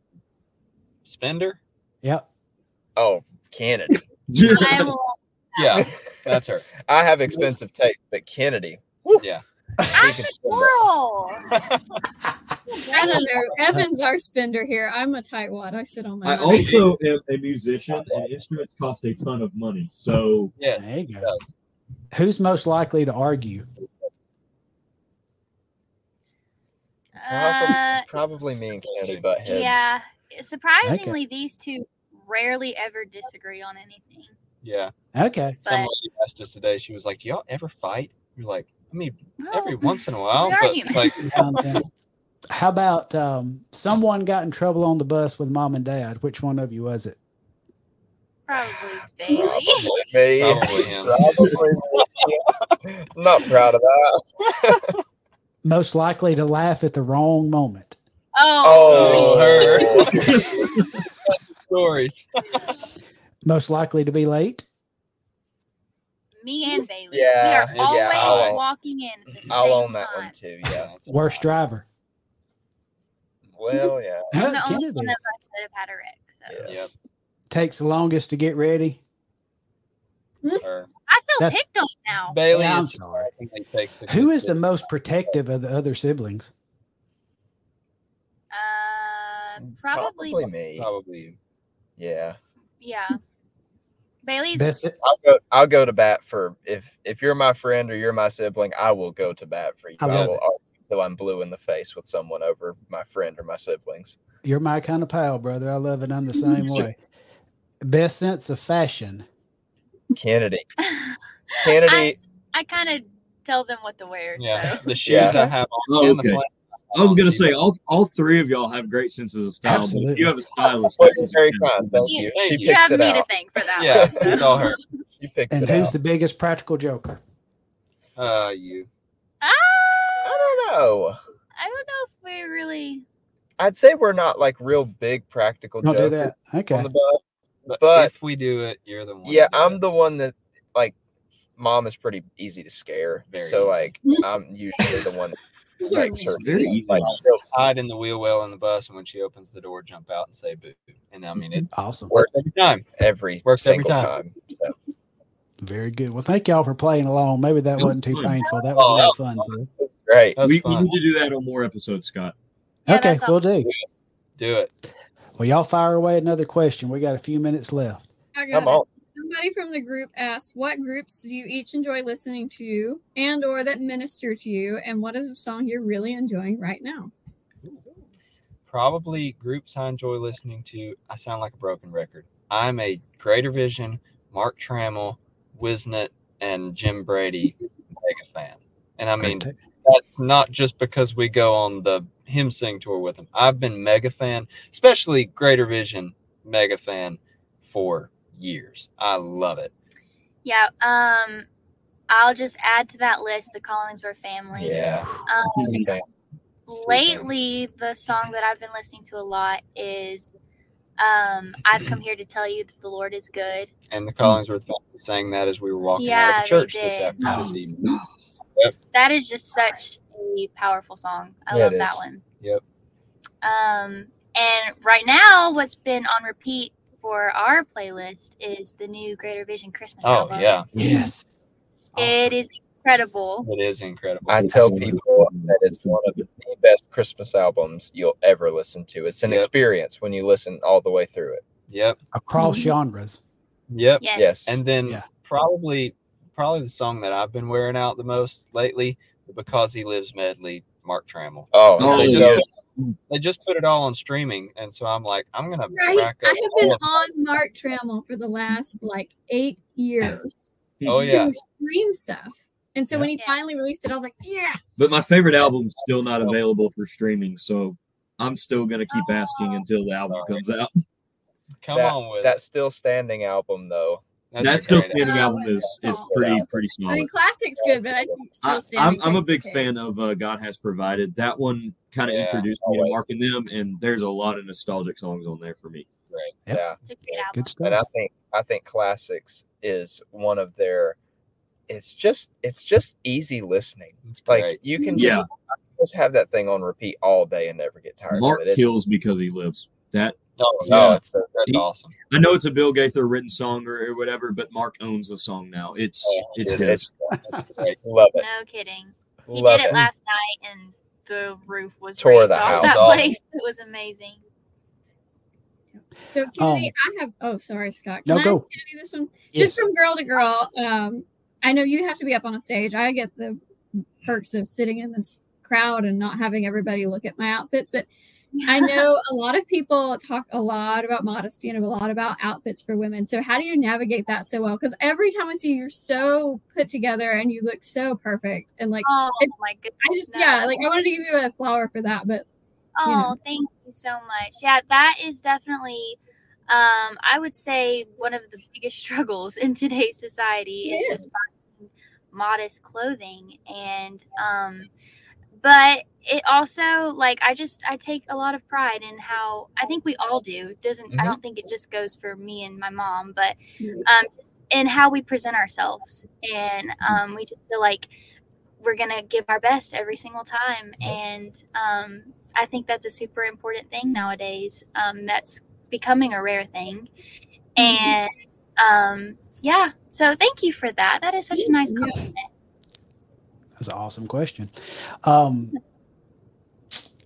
[SPEAKER 2] Spender?
[SPEAKER 1] Yep.
[SPEAKER 4] Oh, Kennedy.
[SPEAKER 2] Yeah, that's her.
[SPEAKER 4] I have expensive taste, but Kennedy.
[SPEAKER 2] Yeah.
[SPEAKER 5] I'm a
[SPEAKER 4] spend
[SPEAKER 5] girl.
[SPEAKER 3] I don't know. Evan's our spender here. I'm a tightwad. I sit on my.
[SPEAKER 6] I
[SPEAKER 3] butt.
[SPEAKER 6] also am a musician, and instruments cost a ton of money. So
[SPEAKER 2] Yes.
[SPEAKER 1] There you go.
[SPEAKER 2] does.
[SPEAKER 1] Who's most likely to argue?
[SPEAKER 5] Uh,
[SPEAKER 4] Probably me and Kennedy butt heads.
[SPEAKER 5] yeah. Surprisingly, these two rarely ever disagree on anything.
[SPEAKER 2] Yeah.
[SPEAKER 1] Okay.
[SPEAKER 5] But
[SPEAKER 2] Somebody asked us today, she was like, Do y'all ever fight? We're like, I mean, every once in a while, but
[SPEAKER 5] human.
[SPEAKER 2] like
[SPEAKER 1] Something. How about um, someone got in trouble on the bus with mom and dad? Which one of you was it?
[SPEAKER 5] Probably Bailey.
[SPEAKER 4] Me.
[SPEAKER 2] Probably him.
[SPEAKER 4] Probably me. Not proud of that.
[SPEAKER 1] Most likely to laugh at the wrong moment.
[SPEAKER 5] Oh,
[SPEAKER 2] Oh, her. Stories.
[SPEAKER 1] Most likely to be late.
[SPEAKER 5] Me and Bailey.
[SPEAKER 4] Yeah,
[SPEAKER 5] we are always
[SPEAKER 4] I'll-
[SPEAKER 5] walking in at the
[SPEAKER 4] I'll
[SPEAKER 5] same
[SPEAKER 4] own that
[SPEAKER 5] time.
[SPEAKER 4] one too. Yeah.
[SPEAKER 1] Worst driver.
[SPEAKER 4] Well, yeah.
[SPEAKER 5] I'm the only
[SPEAKER 1] Kennedy.
[SPEAKER 5] one of us that have had a wreck. So
[SPEAKER 4] Yes.
[SPEAKER 1] Takes the longest to get ready.
[SPEAKER 5] I feel
[SPEAKER 1] That's-
[SPEAKER 5] picked on now.
[SPEAKER 2] Bailey
[SPEAKER 1] Yeah, I'm
[SPEAKER 2] is
[SPEAKER 1] sorry.
[SPEAKER 2] I think he takes a
[SPEAKER 1] Who
[SPEAKER 2] good
[SPEAKER 1] is the most protective of the other siblings?
[SPEAKER 5] Uh, probably,
[SPEAKER 4] me.
[SPEAKER 2] Probably.
[SPEAKER 4] Yeah.
[SPEAKER 5] yeah. Bailey's
[SPEAKER 1] Best,
[SPEAKER 4] I'll go. I'll go to bat for if if you're my friend or you're my sibling. I will go to bat for you.
[SPEAKER 1] I
[SPEAKER 4] I will
[SPEAKER 1] it.
[SPEAKER 4] argue until I'm blue in the face with someone over my friend or my siblings.
[SPEAKER 1] you're my kind of pal, brother. I love it. I'm the same way. Best sense of fashion.
[SPEAKER 4] Kennedy. Kennedy.
[SPEAKER 5] I kind of tell them what to wear.
[SPEAKER 2] Yeah,
[SPEAKER 5] So.
[SPEAKER 2] the shoes
[SPEAKER 4] Yeah.
[SPEAKER 2] I have on.
[SPEAKER 6] Oh,
[SPEAKER 2] and the
[SPEAKER 6] okay.
[SPEAKER 2] Flannel
[SPEAKER 6] I was gonna say all, all three of y'all have great senses of style.
[SPEAKER 1] Absolutely.
[SPEAKER 6] if you have a stylist,
[SPEAKER 4] Well,
[SPEAKER 6] that
[SPEAKER 4] you're very
[SPEAKER 6] kind of.
[SPEAKER 4] Thank
[SPEAKER 5] You-
[SPEAKER 4] you.
[SPEAKER 2] Thank
[SPEAKER 4] She
[SPEAKER 2] you.
[SPEAKER 5] You
[SPEAKER 4] picks
[SPEAKER 5] have
[SPEAKER 4] it
[SPEAKER 5] me to thank for that
[SPEAKER 2] Yeah,
[SPEAKER 5] one. So.
[SPEAKER 2] it's all her.
[SPEAKER 4] She picks
[SPEAKER 1] And
[SPEAKER 4] it
[SPEAKER 1] who's
[SPEAKER 4] out.
[SPEAKER 1] the biggest practical joker?
[SPEAKER 2] Uh, you.
[SPEAKER 5] Ah,
[SPEAKER 4] I don't know.
[SPEAKER 5] I don't know if we really.
[SPEAKER 4] I'd say we're not like real big practical
[SPEAKER 1] Don't do
[SPEAKER 4] jokers
[SPEAKER 1] that.
[SPEAKER 4] on
[SPEAKER 1] Okay.
[SPEAKER 4] the bus.
[SPEAKER 2] But,
[SPEAKER 4] But-
[SPEAKER 2] if we do it, you're the one.
[SPEAKER 4] Yeah, I'm
[SPEAKER 2] it.
[SPEAKER 4] the one that like mom is pretty easy to scare.
[SPEAKER 2] Very
[SPEAKER 4] so
[SPEAKER 2] easy.
[SPEAKER 4] like I'm usually the one that makes her
[SPEAKER 6] Very easy.
[SPEAKER 4] like she'll
[SPEAKER 2] hide in the wheel well in the bus, and when she opens the door, jump out and say boo. And I mean, it mm-hmm.
[SPEAKER 1] Awesome.
[SPEAKER 2] works every time.
[SPEAKER 4] every
[SPEAKER 2] Works every time.
[SPEAKER 4] time. So,
[SPEAKER 1] Very good. Well, thank y'all for playing along. Maybe that
[SPEAKER 6] It was
[SPEAKER 1] wasn't too
[SPEAKER 6] fun.
[SPEAKER 1] painful. That was
[SPEAKER 2] Oh,
[SPEAKER 1] a lot of
[SPEAKER 2] that
[SPEAKER 1] fun.
[SPEAKER 2] was
[SPEAKER 1] too.
[SPEAKER 4] great.
[SPEAKER 2] That was
[SPEAKER 6] we, we need to do that on more episodes, Scott.
[SPEAKER 5] Yeah,
[SPEAKER 1] okay, we'll do.
[SPEAKER 2] Do it.
[SPEAKER 1] Well, y'all fire away another question. We got a few minutes left.
[SPEAKER 3] I got
[SPEAKER 4] Come
[SPEAKER 3] it.
[SPEAKER 4] on.
[SPEAKER 3] Somebody from the group asks, "What groups do you each enjoy listening to, and/or that minister to you, and what is a song you're really enjoying right now?"
[SPEAKER 2] Probably groups I enjoy listening to. I sound like a broken record. I'm a Greater Vision, Mark Trammell, Wisnett, and Jim Brady mega fan. And I mean, that's not just because we go on the hymn sing tour with them. I've been mega fan, especially Greater Vision mega fan for years. I love it.
[SPEAKER 5] Yeah. Um, I'll just add to that list the Collingsworth family.
[SPEAKER 4] Yeah.
[SPEAKER 5] Um,
[SPEAKER 4] Same thing.
[SPEAKER 5] lately, the song that I've been listening to a lot is um, "I've Come Here to Tell You That the Lord Is Good."
[SPEAKER 2] And the Collingsworth family sang that as we were walking out of the church this
[SPEAKER 5] did.
[SPEAKER 2] afternoon. This evening.
[SPEAKER 5] That is just such a powerful song. I
[SPEAKER 4] Yeah,
[SPEAKER 5] love that one.
[SPEAKER 2] Yep.
[SPEAKER 5] Um, and right now, what's been on repeat for our playlist is the new Greater Vision Christmas album.
[SPEAKER 2] Oh
[SPEAKER 5] album.
[SPEAKER 2] yeah,
[SPEAKER 1] Yes.
[SPEAKER 5] It is incredible.
[SPEAKER 2] it is incredible.
[SPEAKER 4] I tell people that it's one of the best Christmas albums you'll ever listen to. It's an
[SPEAKER 2] Yep.
[SPEAKER 4] experience when you listen all the way through it.
[SPEAKER 2] Yep,
[SPEAKER 1] Across mm-hmm. genres.
[SPEAKER 2] yep.
[SPEAKER 5] Yes.
[SPEAKER 4] Yes.
[SPEAKER 2] And then
[SPEAKER 1] Yeah.
[SPEAKER 2] probably probably the song that I've been wearing out the most lately, the because he lives medley, Mark Trammell.
[SPEAKER 4] Oh,
[SPEAKER 6] Oh,
[SPEAKER 4] so
[SPEAKER 6] yeah.
[SPEAKER 2] put, they just put it all on streaming, and so I'm like, I'm gonna
[SPEAKER 3] Right.
[SPEAKER 2] rack
[SPEAKER 3] I have been on Mark Trammell for the last like eight years
[SPEAKER 2] Oh yeah,
[SPEAKER 3] to stream stuff, and so when he finally released it, I was like, "Yes!"
[SPEAKER 6] But my favorite album's still not oh. available for streaming, so I'm still gonna keep asking oh. until the album
[SPEAKER 2] Sorry.
[SPEAKER 6] comes out.
[SPEAKER 2] come
[SPEAKER 4] that,
[SPEAKER 2] on with
[SPEAKER 4] that
[SPEAKER 2] it.
[SPEAKER 4] still standing album though.
[SPEAKER 2] That's
[SPEAKER 6] that still standing
[SPEAKER 3] album.
[SPEAKER 6] album is is
[SPEAKER 3] Oh,
[SPEAKER 6] pretty pretty
[SPEAKER 3] I
[SPEAKER 6] solid.
[SPEAKER 3] mean, classic's good, but I think still
[SPEAKER 6] I, I'm,
[SPEAKER 3] standing.
[SPEAKER 6] I'm a big
[SPEAKER 3] the cake.
[SPEAKER 6] fan of uh, God Has Provided. That one kind of
[SPEAKER 2] Yeah,
[SPEAKER 6] introduced me to. Mark and them, and there's a lot of nostalgic songs on there for me.
[SPEAKER 1] Yep.
[SPEAKER 4] Yeah.
[SPEAKER 5] It's a great album.
[SPEAKER 1] Good
[SPEAKER 4] And I
[SPEAKER 1] stuff.
[SPEAKER 4] think I think classics is one of their it's just it's just easy listening.
[SPEAKER 2] It's
[SPEAKER 4] Like
[SPEAKER 2] great.
[SPEAKER 4] you can
[SPEAKER 6] Yeah.
[SPEAKER 4] just, just have that thing on repeat all day and never get tired
[SPEAKER 6] Mark
[SPEAKER 4] of it.
[SPEAKER 6] Kills because he lives. That
[SPEAKER 2] Oh,
[SPEAKER 4] no,
[SPEAKER 6] Yeah.
[SPEAKER 4] it's
[SPEAKER 2] that's
[SPEAKER 6] He-
[SPEAKER 2] awesome.
[SPEAKER 6] I know it's a Bill Gaither written song or, or whatever, but Mark owns the song now. It's
[SPEAKER 2] Oh,
[SPEAKER 6] it's
[SPEAKER 4] it-
[SPEAKER 6] his.
[SPEAKER 2] It's
[SPEAKER 4] love it.
[SPEAKER 5] No kidding. He
[SPEAKER 4] Love
[SPEAKER 5] did it
[SPEAKER 4] it.
[SPEAKER 5] last night, and the roof was
[SPEAKER 4] Tore the
[SPEAKER 5] off
[SPEAKER 4] house
[SPEAKER 5] that
[SPEAKER 2] off.
[SPEAKER 5] place. It was amazing.
[SPEAKER 3] So, Kennedy, I have. Oh, sorry, Scott.
[SPEAKER 1] No,
[SPEAKER 3] Can I
[SPEAKER 1] go.
[SPEAKER 3] ask Kennedy this one?
[SPEAKER 1] Yes.
[SPEAKER 3] Just from girl to girl. Um, I know you have to be up on a stage. I get the perks of sitting in this crowd and not having everybody look at my outfits, but I know a lot of people talk a lot about modesty and a lot about outfits for women. So, how do you navigate that so well? Because every time I see you, you're so put together and you look so perfect. And like,
[SPEAKER 5] Oh my goodness.
[SPEAKER 3] I just,
[SPEAKER 5] no.
[SPEAKER 3] yeah, like I wanted to give you a flower for that, but
[SPEAKER 5] Oh,
[SPEAKER 3] you know.
[SPEAKER 5] thank you so much. Yeah, that is definitely Um, I would say one of the biggest struggles in today's society is just modest clothing and um but it also like I just I take a lot of pride in how I think we all do. It doesn't I
[SPEAKER 6] Mhm.
[SPEAKER 5] don't think it just goes for me and my mom, but
[SPEAKER 3] Mhm.
[SPEAKER 5] um just in how we present ourselves and um we just feel like we're gonna give our best every single time and um I think that's a super important thing nowadays. Um that's becoming a rare thing. And um yeah, so thank you for that. That is such a nice compliment.
[SPEAKER 1] That's an awesome question. Um,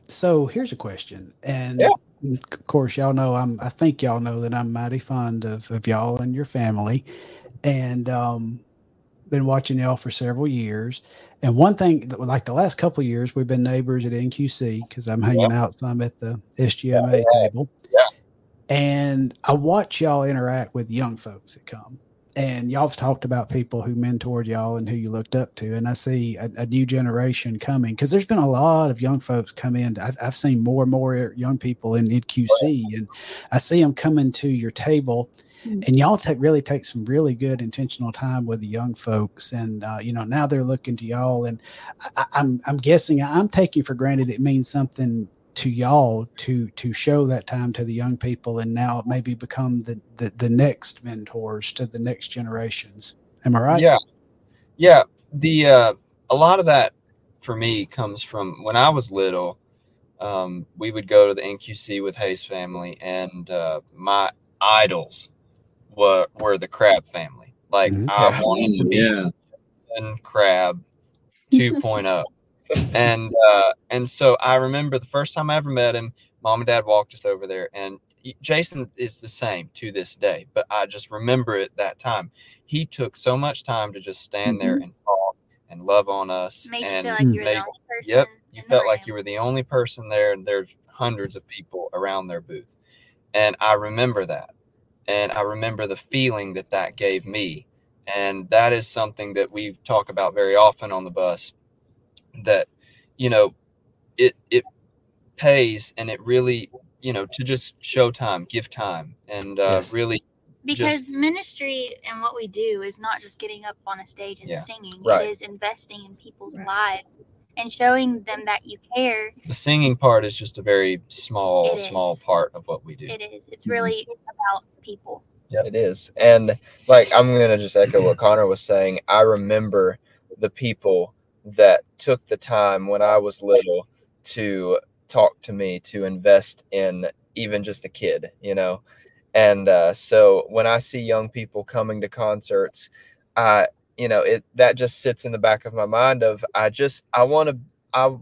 [SPEAKER 1] so here's a question, and
[SPEAKER 4] Yeah.
[SPEAKER 1] of course, y'all know I'm. I think y'all know that I'm mighty fond of of y'all and your family, and um, been watching y'all for several years. And one thing, like the last couple of years, we've been neighbors at NQC because I'm hanging out some at the SGMA table.
[SPEAKER 4] Yeah.
[SPEAKER 1] And I watch y'all interact with young folks that come and y'all have talked about people who mentored y'all and who you looked up to and i see a, a new generation coming because there's been a lot of young folks come in I've, I've seen more and more young people NQC and i see them coming to your table
[SPEAKER 3] Mm.
[SPEAKER 1] and y'all take really take some really good intentional time with the young folks and uh, you know now they're looking to y'all and I, i'm i'm guessing i'm taking for granted it means something to y'all to to show that time to the young people and now maybe become the the, the next mentors to the next generations am i right
[SPEAKER 2] Yeah. Yeah. The uh a lot of that for me comes from when I was little, um, we would go to the NQC with Hayes family and uh my idols were were the Crabb family. Like
[SPEAKER 1] Mhm.
[SPEAKER 2] I wanted to be
[SPEAKER 6] yeah.
[SPEAKER 2] and Crabb 2.0 and uh and so i remember the first time i ever met him mom and dad walked us over there and jason is the same to this day but i just remember it that time he took so much time to just stand there and talk and love on us
[SPEAKER 5] Made you
[SPEAKER 2] and
[SPEAKER 5] feel like you were
[SPEAKER 2] made-
[SPEAKER 5] the only person.
[SPEAKER 2] Yep. You felt like you were the only person there, and there's hundreds of people around their booth. And I remember that. And I remember the feeling that that gave me. And that is something that we talk about very often on the bus that, you know, it, it pays and it really, you know, to just show time, give time, and uh,
[SPEAKER 6] Yes.
[SPEAKER 2] really,
[SPEAKER 5] because ministry and what we do is not just getting up on a stage and
[SPEAKER 2] Yeah.
[SPEAKER 5] singing
[SPEAKER 4] Right.
[SPEAKER 5] it is investing in people's
[SPEAKER 3] Right.
[SPEAKER 5] lives and showing them that you care
[SPEAKER 2] the singing part is just a very small,
[SPEAKER 5] It
[SPEAKER 2] small
[SPEAKER 5] is.
[SPEAKER 2] part of what we do.
[SPEAKER 5] it is it's
[SPEAKER 2] Mhm.
[SPEAKER 5] really about people Yeah,
[SPEAKER 4] It is. And like I'm gonna just echo what Conner was saying. I remember the people that took the time when I was little to talk to me, to invest in even just a kid, you know. And uh, so when I see young people coming to concerts, I you know, it that just sits in the back of my mind of I just I want to I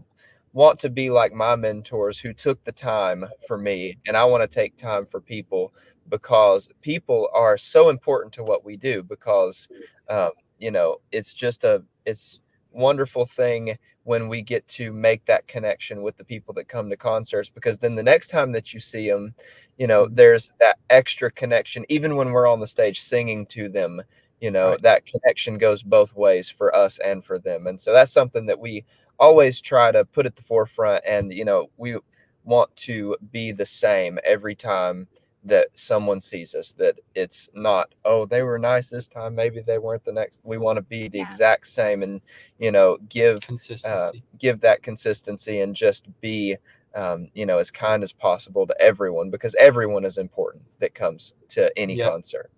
[SPEAKER 4] want to be like my mentors who took the time for me and I want to take time for people because people are so important to what we do because um, you know it's just a it's wonderful thing when we get to make that connection with the people that come to concerts because then the next time that you see them you know mm-hmm. there's that extra connection even when we're on the stage singing to them you know
[SPEAKER 1] Right.
[SPEAKER 4] that connection goes both ways for us and for them and so that's something that we always try to put at the forefront and you know we want to be the same every time that someone sees us that it's not oh they were nice this time maybe they weren't the next we want to be the
[SPEAKER 5] Yeah.
[SPEAKER 4] exact same and you know give
[SPEAKER 2] Consistency.
[SPEAKER 4] give that consistency and just be um, you know as kind as possible to everyone because everyone is important that comes to any
[SPEAKER 2] Yep.
[SPEAKER 4] concert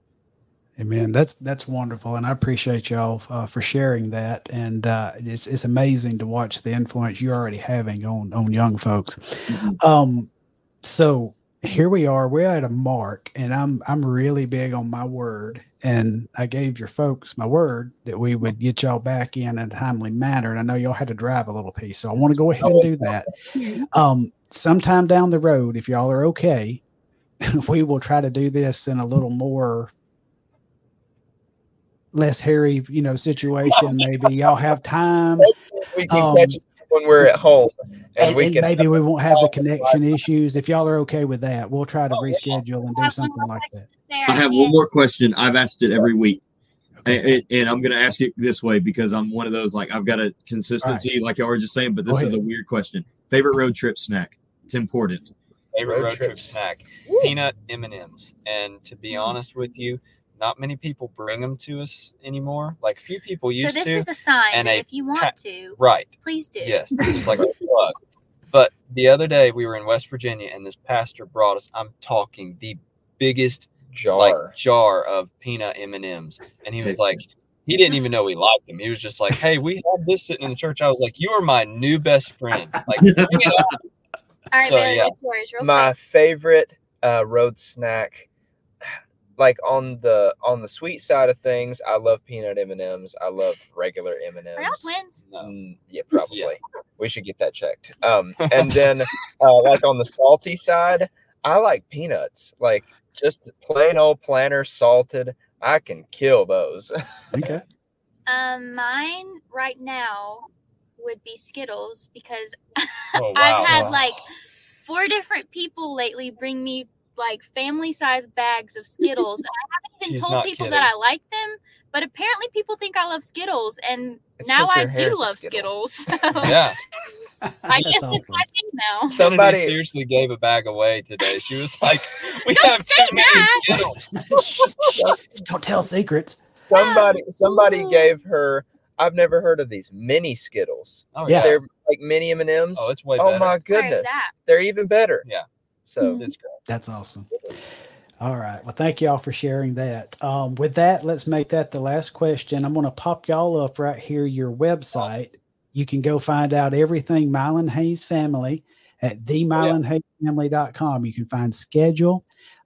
[SPEAKER 1] Amen. That's that's wonderful, and I appreciate y'all uh, for sharing that. And uh, it's it's amazing to watch the influence you're already having on on young folks. Um, so here we are. We're at a mark, and I'm I'm really big on my word. And I gave your folks my word that we would get y'all back in a timely manner. And I know y'all had to drive a little piece, so I want to go ahead and do that. Um, sometime down the road, if y'all are okay, we will try to do this in a little more less hairy, you know, situation. Maybe y'all have time,
[SPEAKER 4] we can
[SPEAKER 1] Um,
[SPEAKER 4] when we're at home and,
[SPEAKER 1] and,
[SPEAKER 4] we
[SPEAKER 1] and
[SPEAKER 4] can
[SPEAKER 1] maybe we won't have the
[SPEAKER 4] talk and
[SPEAKER 1] connection issues. If y'all are okay with that, we'll try to
[SPEAKER 4] Oh, yeah.
[SPEAKER 1] reschedule and do something like that.
[SPEAKER 6] I have one more question. I've asked it every week.
[SPEAKER 1] Okay.
[SPEAKER 6] And, and I'm going to ask it this way because I'm one of those like I've got a consistency, like y'all were just saying. But this is a weird question. Favorite road trip snack? It's important.
[SPEAKER 2] favorite
[SPEAKER 4] Road
[SPEAKER 2] road, trip
[SPEAKER 4] trips.
[SPEAKER 2] snack, peanut M and M's. And to be mm-hmm. honest with you, not many people bring them to us anymore. Like a few people used to.
[SPEAKER 5] So
[SPEAKER 2] used
[SPEAKER 5] this
[SPEAKER 2] to.
[SPEAKER 5] is a sign
[SPEAKER 2] and
[SPEAKER 5] that
[SPEAKER 2] a
[SPEAKER 5] if you want
[SPEAKER 2] pa-
[SPEAKER 5] to,
[SPEAKER 2] right.
[SPEAKER 5] please do.
[SPEAKER 2] Yes, this is like a plug. But the other day we were in West Virginia and this pastor brought us. I'm talking the biggest
[SPEAKER 4] Jar.
[SPEAKER 2] like jar of peanut M and M's, and he was like, he didn't even know we liked them. He was just like, "Hey, we have this sitting in the church." I was like, "You are my new best friend." Like, bring it on.
[SPEAKER 5] All right,
[SPEAKER 2] So,
[SPEAKER 5] Bailey,
[SPEAKER 2] yeah.
[SPEAKER 5] what's? Real
[SPEAKER 4] my
[SPEAKER 5] quick.
[SPEAKER 4] favorite uh, road snack like on the on the sweet side of things i love peanut m&ms i love regular m&ms
[SPEAKER 5] Are y'all twins?
[SPEAKER 4] Mm, yeah probably we should get that checked um and then uh, like on the salty side i like peanuts like just plain old planter salted i can kill those
[SPEAKER 1] Okay.
[SPEAKER 5] Um, mine right now would be Skittles because
[SPEAKER 2] Oh, wow.
[SPEAKER 5] I've had
[SPEAKER 1] Wow.
[SPEAKER 5] like four different people lately bring me like family size bags of Skittles. and I haven't even
[SPEAKER 2] She's
[SPEAKER 5] told people
[SPEAKER 2] kidding.
[SPEAKER 5] that I like them, but apparently people think I love Skittles, and
[SPEAKER 4] It's
[SPEAKER 5] now
[SPEAKER 4] 'cause
[SPEAKER 5] I do love
[SPEAKER 4] Skittle.
[SPEAKER 5] Skittles. So
[SPEAKER 2] yeah.
[SPEAKER 5] I
[SPEAKER 1] That's
[SPEAKER 5] guess it's
[SPEAKER 1] awesome.
[SPEAKER 5] my thing now.
[SPEAKER 2] Kennedy
[SPEAKER 4] somebody
[SPEAKER 2] seriously gave a bag away today. She was like, "We
[SPEAKER 5] Don't
[SPEAKER 2] have
[SPEAKER 5] say
[SPEAKER 2] too many. Skittles."
[SPEAKER 1] Don't tell secrets. Ah.
[SPEAKER 4] somebody somebody gave her i've never heard of these mini skittles
[SPEAKER 2] Oh
[SPEAKER 1] Yeah.
[SPEAKER 2] yeah.
[SPEAKER 4] they're like mini m&ms
[SPEAKER 2] Oh, it's way
[SPEAKER 4] oh
[SPEAKER 2] better.
[SPEAKER 4] my
[SPEAKER 5] Where is
[SPEAKER 4] goodness they're even better
[SPEAKER 2] Yeah.
[SPEAKER 4] So
[SPEAKER 3] Mhm.
[SPEAKER 2] It's great.
[SPEAKER 1] That's awesome. All right. Well, thank y'all for sharing that. Um, with that, let's make that the last question. I'm going to pop y'all up right here, your website. You can go find out everything Mylon Hayes family at themylonhayesfamily.com. You can find schedule.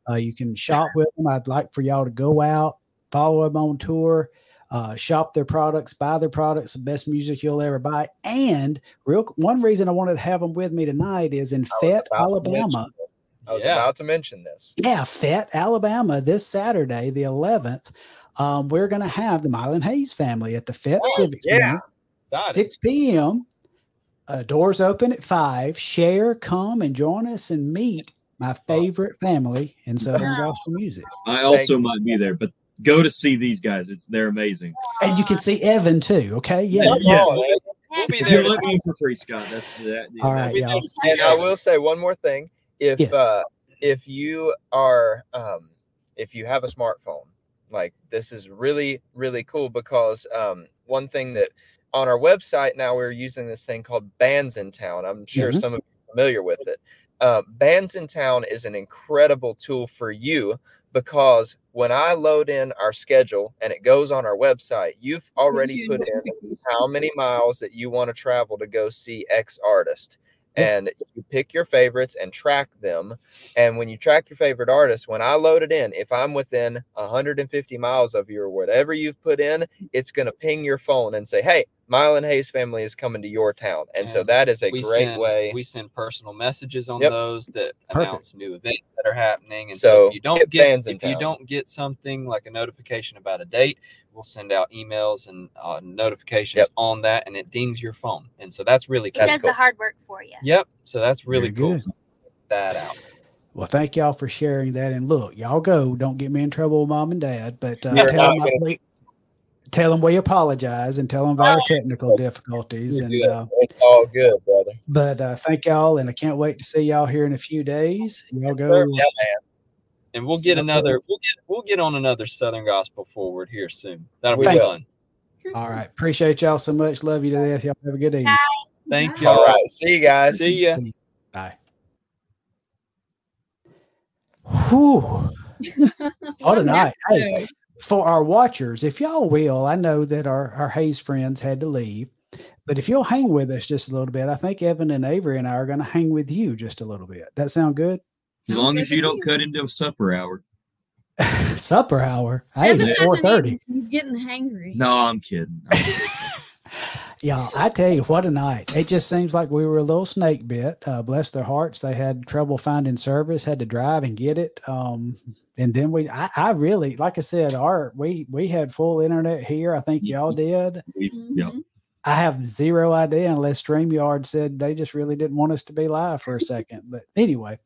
[SPEAKER 1] Uh, you can shop with them. I'd like for y'all to go out, follow them on tour, uh, shop their products, buy their products, the best music you'll ever buy. And real one reason I wanted to have them with me tonight is in
[SPEAKER 4] I was Fayette, mention
[SPEAKER 1] Alabama.
[SPEAKER 4] this. I was
[SPEAKER 2] Yeah.
[SPEAKER 4] about to mention this.
[SPEAKER 1] Yeah, Fayette, Alabama, this Saturday, the 11th. Um, we're going to have the Mylon Hayes family at the Fayette
[SPEAKER 4] Oh,
[SPEAKER 1] Civic
[SPEAKER 4] yeah.
[SPEAKER 1] Center, 6 p.m. Uh, doors open at 5. Share, come, and join us and meet my favorite family in Southern
[SPEAKER 5] Wow.
[SPEAKER 1] gospel music.
[SPEAKER 6] I also might be there, but go to see these guys. It's they're amazing.
[SPEAKER 1] And you can see Evan too, okay? Yeah.
[SPEAKER 6] Yeah.
[SPEAKER 4] Yeah.
[SPEAKER 2] We'll be there.
[SPEAKER 6] You let me in for free, Scott. That's that.
[SPEAKER 1] All right,
[SPEAKER 2] We
[SPEAKER 1] y'all.
[SPEAKER 4] And I will say one more thing. If
[SPEAKER 1] Yes.
[SPEAKER 4] uh if you are um if you have a smartphone, like this is really, really cool because um one thing that on our website now we're using this thing called Bands in Town. I'm sure
[SPEAKER 1] Mhm.
[SPEAKER 4] some of you are familiar with it. Uh, Bands in Town is an incredible tool for you because when I load in our schedule and it goes on our website, you've already put in how many miles that you want to travel to go see X artist.
[SPEAKER 1] Yeah.
[SPEAKER 4] And you pick your favorites and track them. And when you track your favorite artist, when I load it in, if I'm within 150 miles of you or whatever you've put in, it's going to ping your phone and say, Hey, Mylon Hayes family is coming to your town. And so that is a great
[SPEAKER 2] send,
[SPEAKER 4] way.
[SPEAKER 2] We send personal messages on
[SPEAKER 4] Yep.
[SPEAKER 2] those that
[SPEAKER 1] Perfect.
[SPEAKER 2] announce new events that are happening. And so,
[SPEAKER 4] So,
[SPEAKER 2] if you don't
[SPEAKER 4] get
[SPEAKER 2] get, if you
[SPEAKER 4] town.
[SPEAKER 2] don't get something like a notification about a date, we'll send out emails and uh, notifications
[SPEAKER 4] Yep.
[SPEAKER 2] on that, and it dings your phone. And so that's really
[SPEAKER 5] It
[SPEAKER 2] cool.
[SPEAKER 5] does
[SPEAKER 4] cool.
[SPEAKER 5] the hard work for you.
[SPEAKER 2] Yep. So that's really
[SPEAKER 1] Very
[SPEAKER 2] cool.
[SPEAKER 1] good.
[SPEAKER 2] That out.
[SPEAKER 1] Well, thank y'all for sharing that. And look, y'all go. Don't get me in trouble with mom and dad, but uh, tell, them we, tell them we apologize and tell them about our technical difficulties. And uh,
[SPEAKER 4] it's all good, brother.
[SPEAKER 1] but uh, thank y'all, and I can't wait to see y'all here in a few days. Y'all go.
[SPEAKER 4] Yeah, man.
[SPEAKER 2] And we'll get another. We'll get. We'll get on another Southern Gospel forward here soon. That'll be
[SPEAKER 4] We will.
[SPEAKER 2] fun.
[SPEAKER 1] All right, appreciate y'all so much. Love you to death. Y'all have a good evening.
[SPEAKER 2] Thank you.
[SPEAKER 4] All right. See you guys.
[SPEAKER 2] See ya.
[SPEAKER 1] Bye. Whew. What a night. Hey, for our watchers, if y'all will, I know that our, our Hayes friends had to leave, but if you'll hang with us just a little bit, I think Evan and Avery and I are going to hang with you just a little bit. That sound good?
[SPEAKER 6] As
[SPEAKER 3] Sounds
[SPEAKER 6] long as you don't
[SPEAKER 3] me.
[SPEAKER 6] cut into supper hour.
[SPEAKER 1] Supper hour. Hey,
[SPEAKER 3] Evan hasn't
[SPEAKER 1] four thirty.
[SPEAKER 3] He's getting hangry.
[SPEAKER 6] No, I'm kidding. I'm kidding.
[SPEAKER 1] Yeah, I tell you what a night. It just seems like we were a little snake bit. Uh, bless their hearts. They had trouble finding service, had to drive and get it. Um, and then we, I, I really, like I said, our, we, we had full internet here. I think y'all did.
[SPEAKER 6] We- yeah.
[SPEAKER 1] I have zero idea unless StreamYard said they just really didn't want us to be live for a second. But anyway,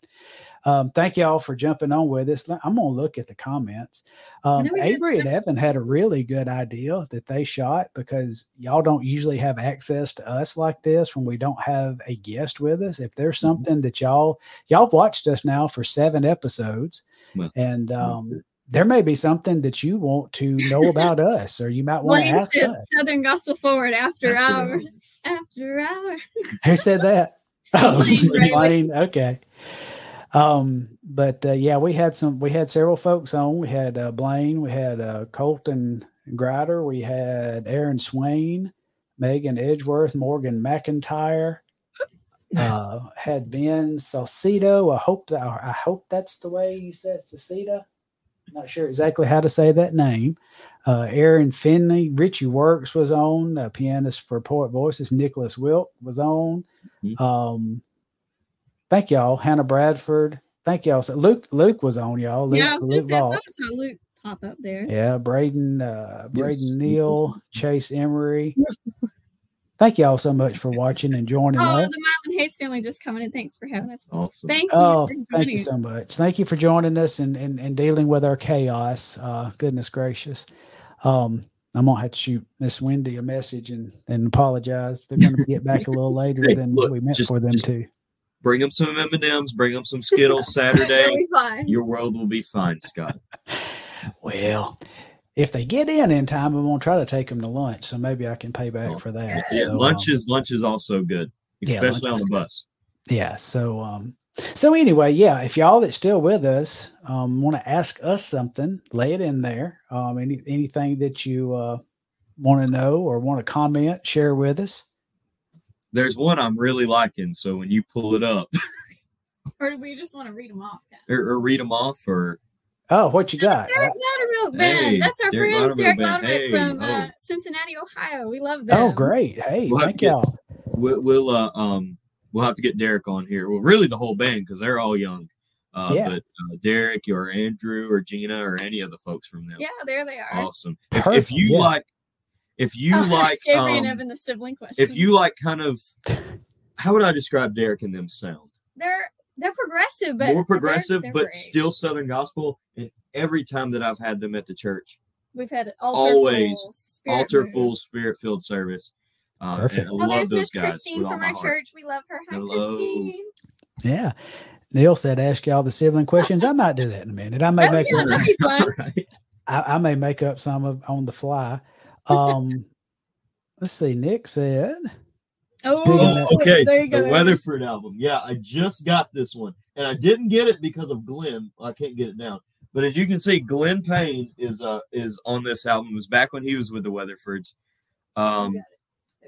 [SPEAKER 1] Um, thank y'all for jumping on with us. I'm gonna look at the comments. Um, Avery and Evan had a really good idea that they shot because y'all don't usually have access to us like this when we don't have a guest with us. If there's
[SPEAKER 6] Mhm.
[SPEAKER 1] something that y'all y'all have watched us now for seven episodes,
[SPEAKER 6] Well,
[SPEAKER 1] and um, there may be something that you want to know about us, or you might want to ask us.
[SPEAKER 3] Southern Gospel Forward after,
[SPEAKER 6] After
[SPEAKER 3] hours.
[SPEAKER 6] hours.
[SPEAKER 3] After hours.
[SPEAKER 1] Who said that? Oh,
[SPEAKER 3] Blaine, right?
[SPEAKER 1] Blaine. Okay. Um, but uh, yeah, we had some. We had several folks on. We had uh, Blaine. We had uh, Colton Grider. We had Aaron Swain, Megan Edgeworth, Morgan McIntyre. Uh, had Ben Salcido. I hope that I hope that's the way you said Salcido. Not sure exactly how to say that name. Uh, Aaron Finley, Richie Works was on, uh, pianist for Poet Voices. Nicholas Wilk was on.
[SPEAKER 6] Mhm.
[SPEAKER 1] Um, thank y'all, Hannah Bradford. Thank y'all. So Luke, Luke was on y'all. Luke,
[SPEAKER 3] yeah, I was gonna
[SPEAKER 1] Luke
[SPEAKER 3] say, I
[SPEAKER 1] Vaught.
[SPEAKER 3] thought I saw Luke pop up there.
[SPEAKER 1] Yeah, Braden, uh, Braden
[SPEAKER 6] Yes.
[SPEAKER 1] Neal, Chase Emery. Thank y'all so much for watching and joining
[SPEAKER 3] Oh,
[SPEAKER 1] us.
[SPEAKER 3] the Mylon Hayes family just coming in. Thanks for having us.
[SPEAKER 6] Awesome.
[SPEAKER 3] Thank you.
[SPEAKER 1] Oh,
[SPEAKER 3] for
[SPEAKER 1] thank you so much. Thank you for joining us and and, and dealing with our chaos. Uh, goodness gracious. Um, I'm gonna have to shoot Miss Wendy a message and, and apologize. They're gonna get back a little later
[SPEAKER 6] Hey,
[SPEAKER 1] than
[SPEAKER 6] look,
[SPEAKER 1] we meant
[SPEAKER 6] just-
[SPEAKER 1] for them
[SPEAKER 6] just-
[SPEAKER 1] to.
[SPEAKER 6] Bring them some M and M's. Bring them some Skittles Saturday.
[SPEAKER 3] be fine.
[SPEAKER 6] Your world will be fine, Scott.
[SPEAKER 1] Well, if they get in in time, I'm gonna try to take them to lunch, so maybe I can pay back
[SPEAKER 6] Oh,
[SPEAKER 1] for that.
[SPEAKER 6] Yeah,
[SPEAKER 1] So,
[SPEAKER 6] lunch
[SPEAKER 1] um,
[SPEAKER 6] is lunch is also good, especially
[SPEAKER 1] lunch
[SPEAKER 6] on the
[SPEAKER 1] good.
[SPEAKER 6] bus.
[SPEAKER 1] yeah so um so anyway yeah if y'all that's still with us um want to ask us something lay it in there um any anything that you uh want to know or want to comment share with us
[SPEAKER 6] There's one I'm really liking, so when you pull it up
[SPEAKER 3] Or do we just want to read them off? Kat?
[SPEAKER 6] or, or read them off, or
[SPEAKER 1] oh what you got
[SPEAKER 3] Derek Loudermilk Band.
[SPEAKER 6] Hey,
[SPEAKER 3] That's our
[SPEAKER 6] Derek
[SPEAKER 3] friends,
[SPEAKER 6] Loudermilk
[SPEAKER 3] Derek
[SPEAKER 6] Band.
[SPEAKER 3] Loudermilk
[SPEAKER 6] Hey,
[SPEAKER 3] from
[SPEAKER 6] oh.
[SPEAKER 3] uh, Cincinnati, Ohio. We love them.
[SPEAKER 1] oh great hey
[SPEAKER 6] We'll have
[SPEAKER 1] thank
[SPEAKER 6] to get-
[SPEAKER 1] y'all
[SPEAKER 6] we'll, we'll uh, um we'll have to get Derek on here. Well, really the whole band because they're all young. Uh,
[SPEAKER 1] Yeah.
[SPEAKER 6] But uh, Derek or Andrew or Gina or any of the folks from them,
[SPEAKER 3] Yeah, there they are.
[SPEAKER 6] awesome. If, if you
[SPEAKER 1] yeah.
[SPEAKER 6] like, if you
[SPEAKER 3] Oh,
[SPEAKER 6] like,
[SPEAKER 3] ask and
[SPEAKER 6] um,
[SPEAKER 3] Evan the sibling question.
[SPEAKER 6] if you like, kind of, how would I describe Derek and them sound?
[SPEAKER 3] they're they're progressive, but
[SPEAKER 6] More
[SPEAKER 3] they're-
[SPEAKER 6] progressive,
[SPEAKER 3] they're
[SPEAKER 6] but
[SPEAKER 3] great.
[SPEAKER 6] still Southern gospel. And every time that I've had them at the church,
[SPEAKER 3] we've had altar
[SPEAKER 6] always
[SPEAKER 3] full, spirit
[SPEAKER 6] altar
[SPEAKER 3] moved.
[SPEAKER 6] full, spirit filled service. Uh,
[SPEAKER 1] Perfect.
[SPEAKER 6] And I
[SPEAKER 3] Oh,
[SPEAKER 6] love those
[SPEAKER 3] Miss
[SPEAKER 6] guys
[SPEAKER 3] Christine
[SPEAKER 6] with all
[SPEAKER 3] from our
[SPEAKER 6] heart.
[SPEAKER 3] church. We love her. Hi,
[SPEAKER 6] Hello.
[SPEAKER 3] Christine.
[SPEAKER 1] yeah neil said ask y'all the sibling questions i might do that in a minute i may
[SPEAKER 3] Oh,
[SPEAKER 1] make
[SPEAKER 3] yeah,
[SPEAKER 1] up
[SPEAKER 3] that'd be fun.
[SPEAKER 6] right.
[SPEAKER 1] I, I may make up some of on the fly um let's see nick said
[SPEAKER 3] Oh,
[SPEAKER 1] Oh,
[SPEAKER 6] okay. The. Weatherford album. Yeah, I just got this one, and I didn't get it because of Glenn. I can't get it down. But as you can see, Glenn Payne is uh is on this album. It was back when he was with the Weatherfords. Um,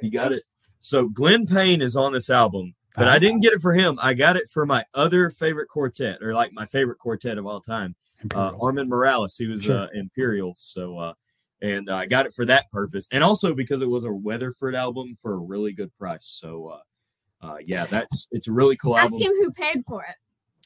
[SPEAKER 6] you got it. So Glenn Payne is on this album, but I didn't get it for him. I got it for my other favorite quartet, or like my favorite quartet of all time, uh, Armond Morales. He was
[SPEAKER 1] Sure.
[SPEAKER 6] uh, Imperial. So, uh, and I got it for that purpose, and also because it was a Weatherford album for a really good price. So, uh, uh, yeah, that's it's a really cool
[SPEAKER 3] Ask
[SPEAKER 6] album.
[SPEAKER 3] him who paid for it.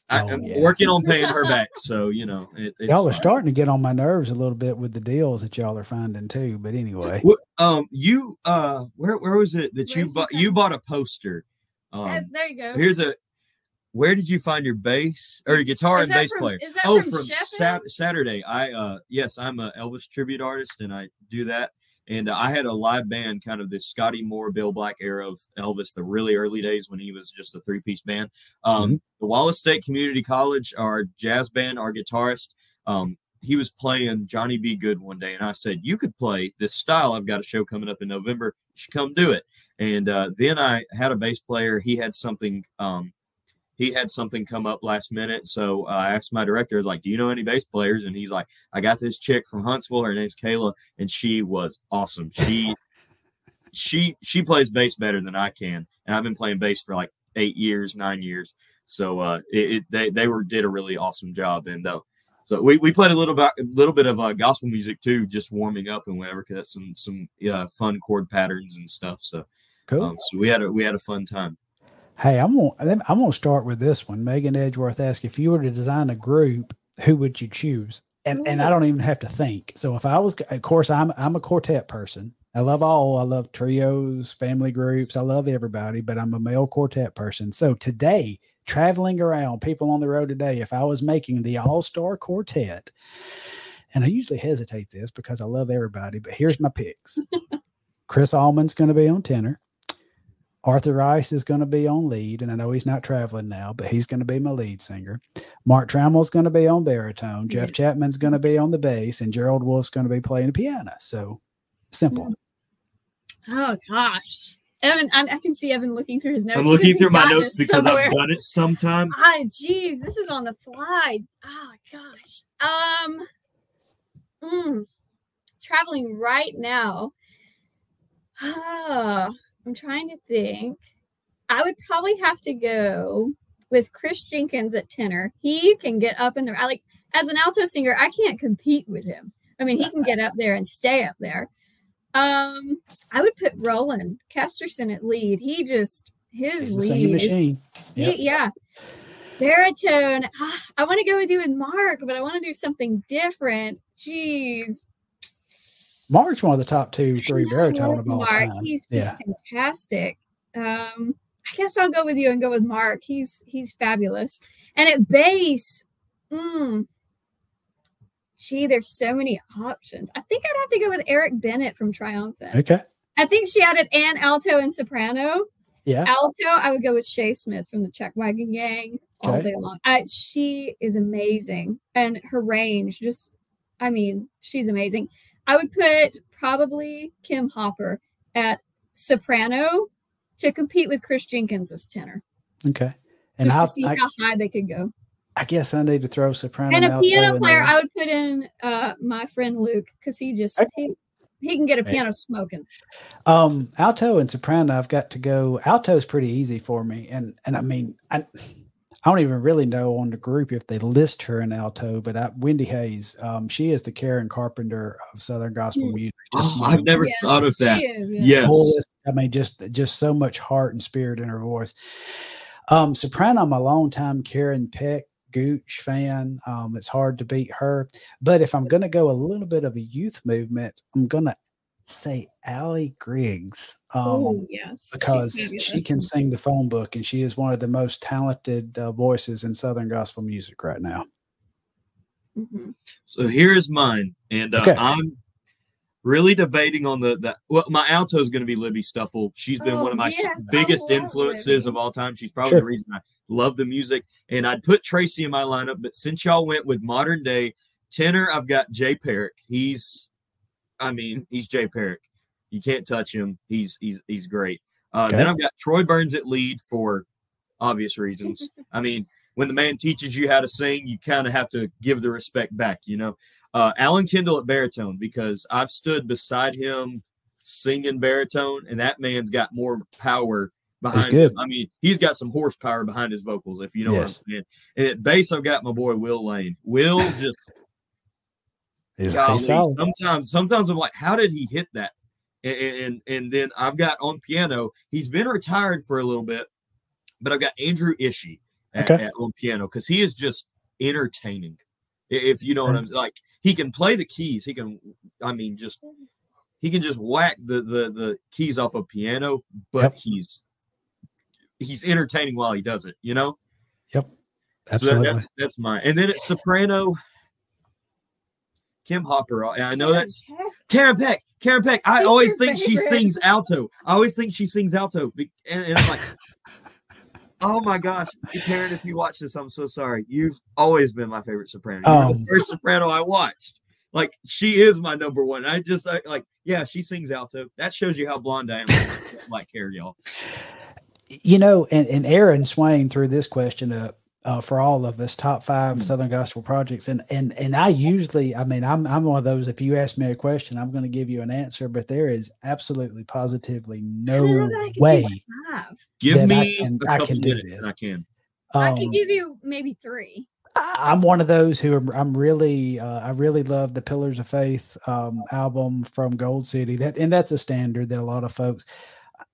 [SPEAKER 6] I,
[SPEAKER 1] Oh,
[SPEAKER 6] am
[SPEAKER 1] yeah.
[SPEAKER 6] working on paying her back, so you know it, it's
[SPEAKER 1] y'all are
[SPEAKER 6] fine.
[SPEAKER 1] starting to get on my nerves a little bit with the deals that y'all are finding too but anyway
[SPEAKER 6] What, um, you uh, where where was it that you
[SPEAKER 3] Where'd you
[SPEAKER 6] bought? You bought a poster.
[SPEAKER 3] Uh,
[SPEAKER 6] Um,
[SPEAKER 3] there you go.
[SPEAKER 6] here's a. Where did you find your bass or your guitar
[SPEAKER 3] Is
[SPEAKER 6] and bass
[SPEAKER 3] from-
[SPEAKER 6] player?
[SPEAKER 3] is that
[SPEAKER 6] oh,
[SPEAKER 3] from
[SPEAKER 6] from
[SPEAKER 3] Sheffield?
[SPEAKER 6] Sat- Saturday. I uh yes, I'm a Elvis tribute artist and I do that. And uh, I had a live band, kind of this Scotty Moore, Bill Black era of Elvis, the really early days when he was just a three piece band. Um, The Wallace State Community College, our jazz band, our guitarist, um, he was playing Johnny B. Goode one day, and I said, "You could play this style. I've got a show coming up in November. You should come do it." And uh, then I had a bass player. He had something. Um, he had something come up last minute, so uh, I asked my director, "I was like, do you know any bass players?" And he's like, "I got this chick from Huntsville. Her name's Kayla, and she was awesome. She she she plays bass better than I can, and I've been playing bass for like eight years, nine years. So uh, it, it they they were did a really awesome job, and uh, so we, we played a little bit a little bit of uh, gospel music too, just warming up and whatever. Cause that's some some yeah fun chord patterns and stuff. So
[SPEAKER 1] cool
[SPEAKER 6] um, so we had a we had a fun time.
[SPEAKER 1] Hey, I'm gonna I'm gonna start with this one. Megan Edgeworth asked if you were to design a group, who would you choose? And and I don't even have to think. So if I was, of course, I'm I'm a quartet person. I love all. I love trios, family groups. I love everybody, but I'm a male quartet person. So today, traveling around, people on the road today, if I was making the all star quartet, and I usually hesitate this because I love everybody, but here's my picks Chris Allman's going to be on tenor. Arthur Rice is going to be on lead, and I know he's not traveling now, but he's going to be my lead singer. Mark Trammell's going to be on baritone. Jeff Chapman's going to be on the bass, and Gerald Wolfe's going to be playing the piano. So simple.
[SPEAKER 3] Oh gosh. Evan, I, I can see Evan looking through his notes.
[SPEAKER 6] I'm looking through my notes because
[SPEAKER 3] somewhere.
[SPEAKER 6] I've done it sometime.
[SPEAKER 3] Ah, jeez, this is on the fly. Oh gosh. Um, mm, traveling right now. Ah, I'm trying to think. I would probably have to go with Chris Jenkins at tenor. He can get up in the I like as an alto singer. I can't compete with him. I mean, he can get up there and stay up there. Um, I would put Roland Kesterson at lead. He just his
[SPEAKER 1] He's
[SPEAKER 3] lead
[SPEAKER 1] machine.
[SPEAKER 3] he- yeah. Baritone. ah, I want to go with you with Mark, but I want to do something different. Jeez.
[SPEAKER 1] Mark's one of the top two, three baritone of all
[SPEAKER 3] Mark.
[SPEAKER 1] time.
[SPEAKER 3] He's just
[SPEAKER 1] Yeah.
[SPEAKER 3] fantastic. Um, I guess I'll go with you and go with Mark. He's he's fabulous. And at bass, mm, gee, there's so many options. I think I'd have to go with Eric Bennett from Triumphant.
[SPEAKER 1] Okay.
[SPEAKER 3] I think she added an alto and soprano.
[SPEAKER 1] Yeah.
[SPEAKER 3] Alto, I would go with Shaye Smith from the Chuck Wagon Gang all
[SPEAKER 1] Okay.
[SPEAKER 3] day long. I, she is amazing, and her range just, I mean, she's amazing. I would put probably Kim Hopper at soprano to compete with Chris Jenkins as tenor,
[SPEAKER 1] Okay. And
[SPEAKER 3] just
[SPEAKER 1] I,
[SPEAKER 3] to see
[SPEAKER 1] I,
[SPEAKER 3] how high they could go.
[SPEAKER 1] I guess I need to throw soprano
[SPEAKER 3] and a piano player. I would put in uh, my friend Luke because he just
[SPEAKER 1] Okay.
[SPEAKER 3] he, he can get a piano smoking.
[SPEAKER 1] Um, alto and soprano, I've got to go. Alto is pretty easy for me, and and I mean, I, I don't even really know on the group if they list her in alto, but I, Wendy Hayes, um, she is the Karen Carpenter of Southern Gospel
[SPEAKER 3] Hmm.
[SPEAKER 1] music. Just
[SPEAKER 6] Oh, I've never
[SPEAKER 3] Yes,
[SPEAKER 6] thought of
[SPEAKER 3] she
[SPEAKER 6] that.
[SPEAKER 3] is, yeah.
[SPEAKER 6] Yes.
[SPEAKER 1] fullest- I mean, just just so much heart and spirit in her voice. Um, soprano, I'm a longtime Karen Peck Gooch fan. Um, it's hard to beat her. But if I'm going to go a little bit of a youth movement, I'm going to say Allie Griggs. Um,
[SPEAKER 3] oh yes,
[SPEAKER 1] because she can sing the phone book and she is one of the most talented uh, voices in Southern gospel music right now.
[SPEAKER 3] Mhm.
[SPEAKER 6] So here is mine, and uh,
[SPEAKER 1] Okay.
[SPEAKER 6] I'm really debating on the the. Well, my alto is going to be Libbi Stuffle. She's been
[SPEAKER 3] Oh,
[SPEAKER 6] one of my
[SPEAKER 3] yes,
[SPEAKER 6] biggest influences
[SPEAKER 3] Libby.
[SPEAKER 6] of all time. She's probably
[SPEAKER 1] Sure.
[SPEAKER 6] the reason I love the music. And I'd put Tracy in my lineup, but since y'all went with modern day tenor, I've got Jay Parrack. He's, I mean, he's Jay Parrack. You can't touch him. He's he's he's great. Uh, Then I've got Troy Burns at lead for obvious reasons. I mean, when the man teaches you how to sing, you kind of have to give the respect back, you know. Uh, Alan Kendall at baritone because I've stood beside him singing baritone, and that man's got more power behind.
[SPEAKER 1] good.
[SPEAKER 6] Him. I mean, he's got some horsepower behind his vocals, if you know
[SPEAKER 1] Yes.
[SPEAKER 6] what I'm saying. And at bass, I've got my boy Will Lane. Will just
[SPEAKER 1] Is
[SPEAKER 6] golly,
[SPEAKER 1] solid.
[SPEAKER 6] sometimes sometimes I'm like, how did he hit that? And, and and then I've got on piano. He's been retired for a little bit, but I've got Andrew Ishee at,
[SPEAKER 1] Okay.
[SPEAKER 6] at on piano because he is just entertaining. If you know what I'm like, he can play the keys. He can, I mean, just he can just whack the the the keys off a piano, but
[SPEAKER 1] Yep.
[SPEAKER 6] he's he's entertaining while he does it. You know.
[SPEAKER 1] Yep.
[SPEAKER 6] So that-
[SPEAKER 1] Absolutely.
[SPEAKER 6] that's that's mine. And then at soprano, Kim Hopper. I I know that's Karen Peck. Karen Peck. I
[SPEAKER 3] She's
[SPEAKER 6] always
[SPEAKER 3] your
[SPEAKER 6] think she sings alto. I always think she sings alto. And, and I'm like, oh my gosh, Karen, if you watch this, I'm so sorry. You've always been my favorite soprano. You were
[SPEAKER 1] Um,
[SPEAKER 6] the first soprano I watched. Like she is my number one. I just I, like, yeah, she sings alto. That shows you how blonde I am. like hair, y'all.
[SPEAKER 1] you know, and, and Aaron Swain threw this question up uh, for all of us, top five Southern Gospel projects, and and and I usually, I mean, I'm I'm one of those. If you ask me a question, I'm going to give you an answer, but there is absolutely, positively
[SPEAKER 3] I don't know
[SPEAKER 1] no
[SPEAKER 3] I
[SPEAKER 1] way.
[SPEAKER 3] five.
[SPEAKER 6] Give
[SPEAKER 1] me I can-
[SPEAKER 6] a
[SPEAKER 1] I can do
[SPEAKER 6] minutes
[SPEAKER 1] this.
[SPEAKER 6] and I can.
[SPEAKER 3] I
[SPEAKER 1] Um,
[SPEAKER 3] can give you maybe three.
[SPEAKER 1] I- I'm one of those who am, I'm really uh, I really love the Pillars of Faith um, album from Gold City. That and that's a standard that a lot of folks.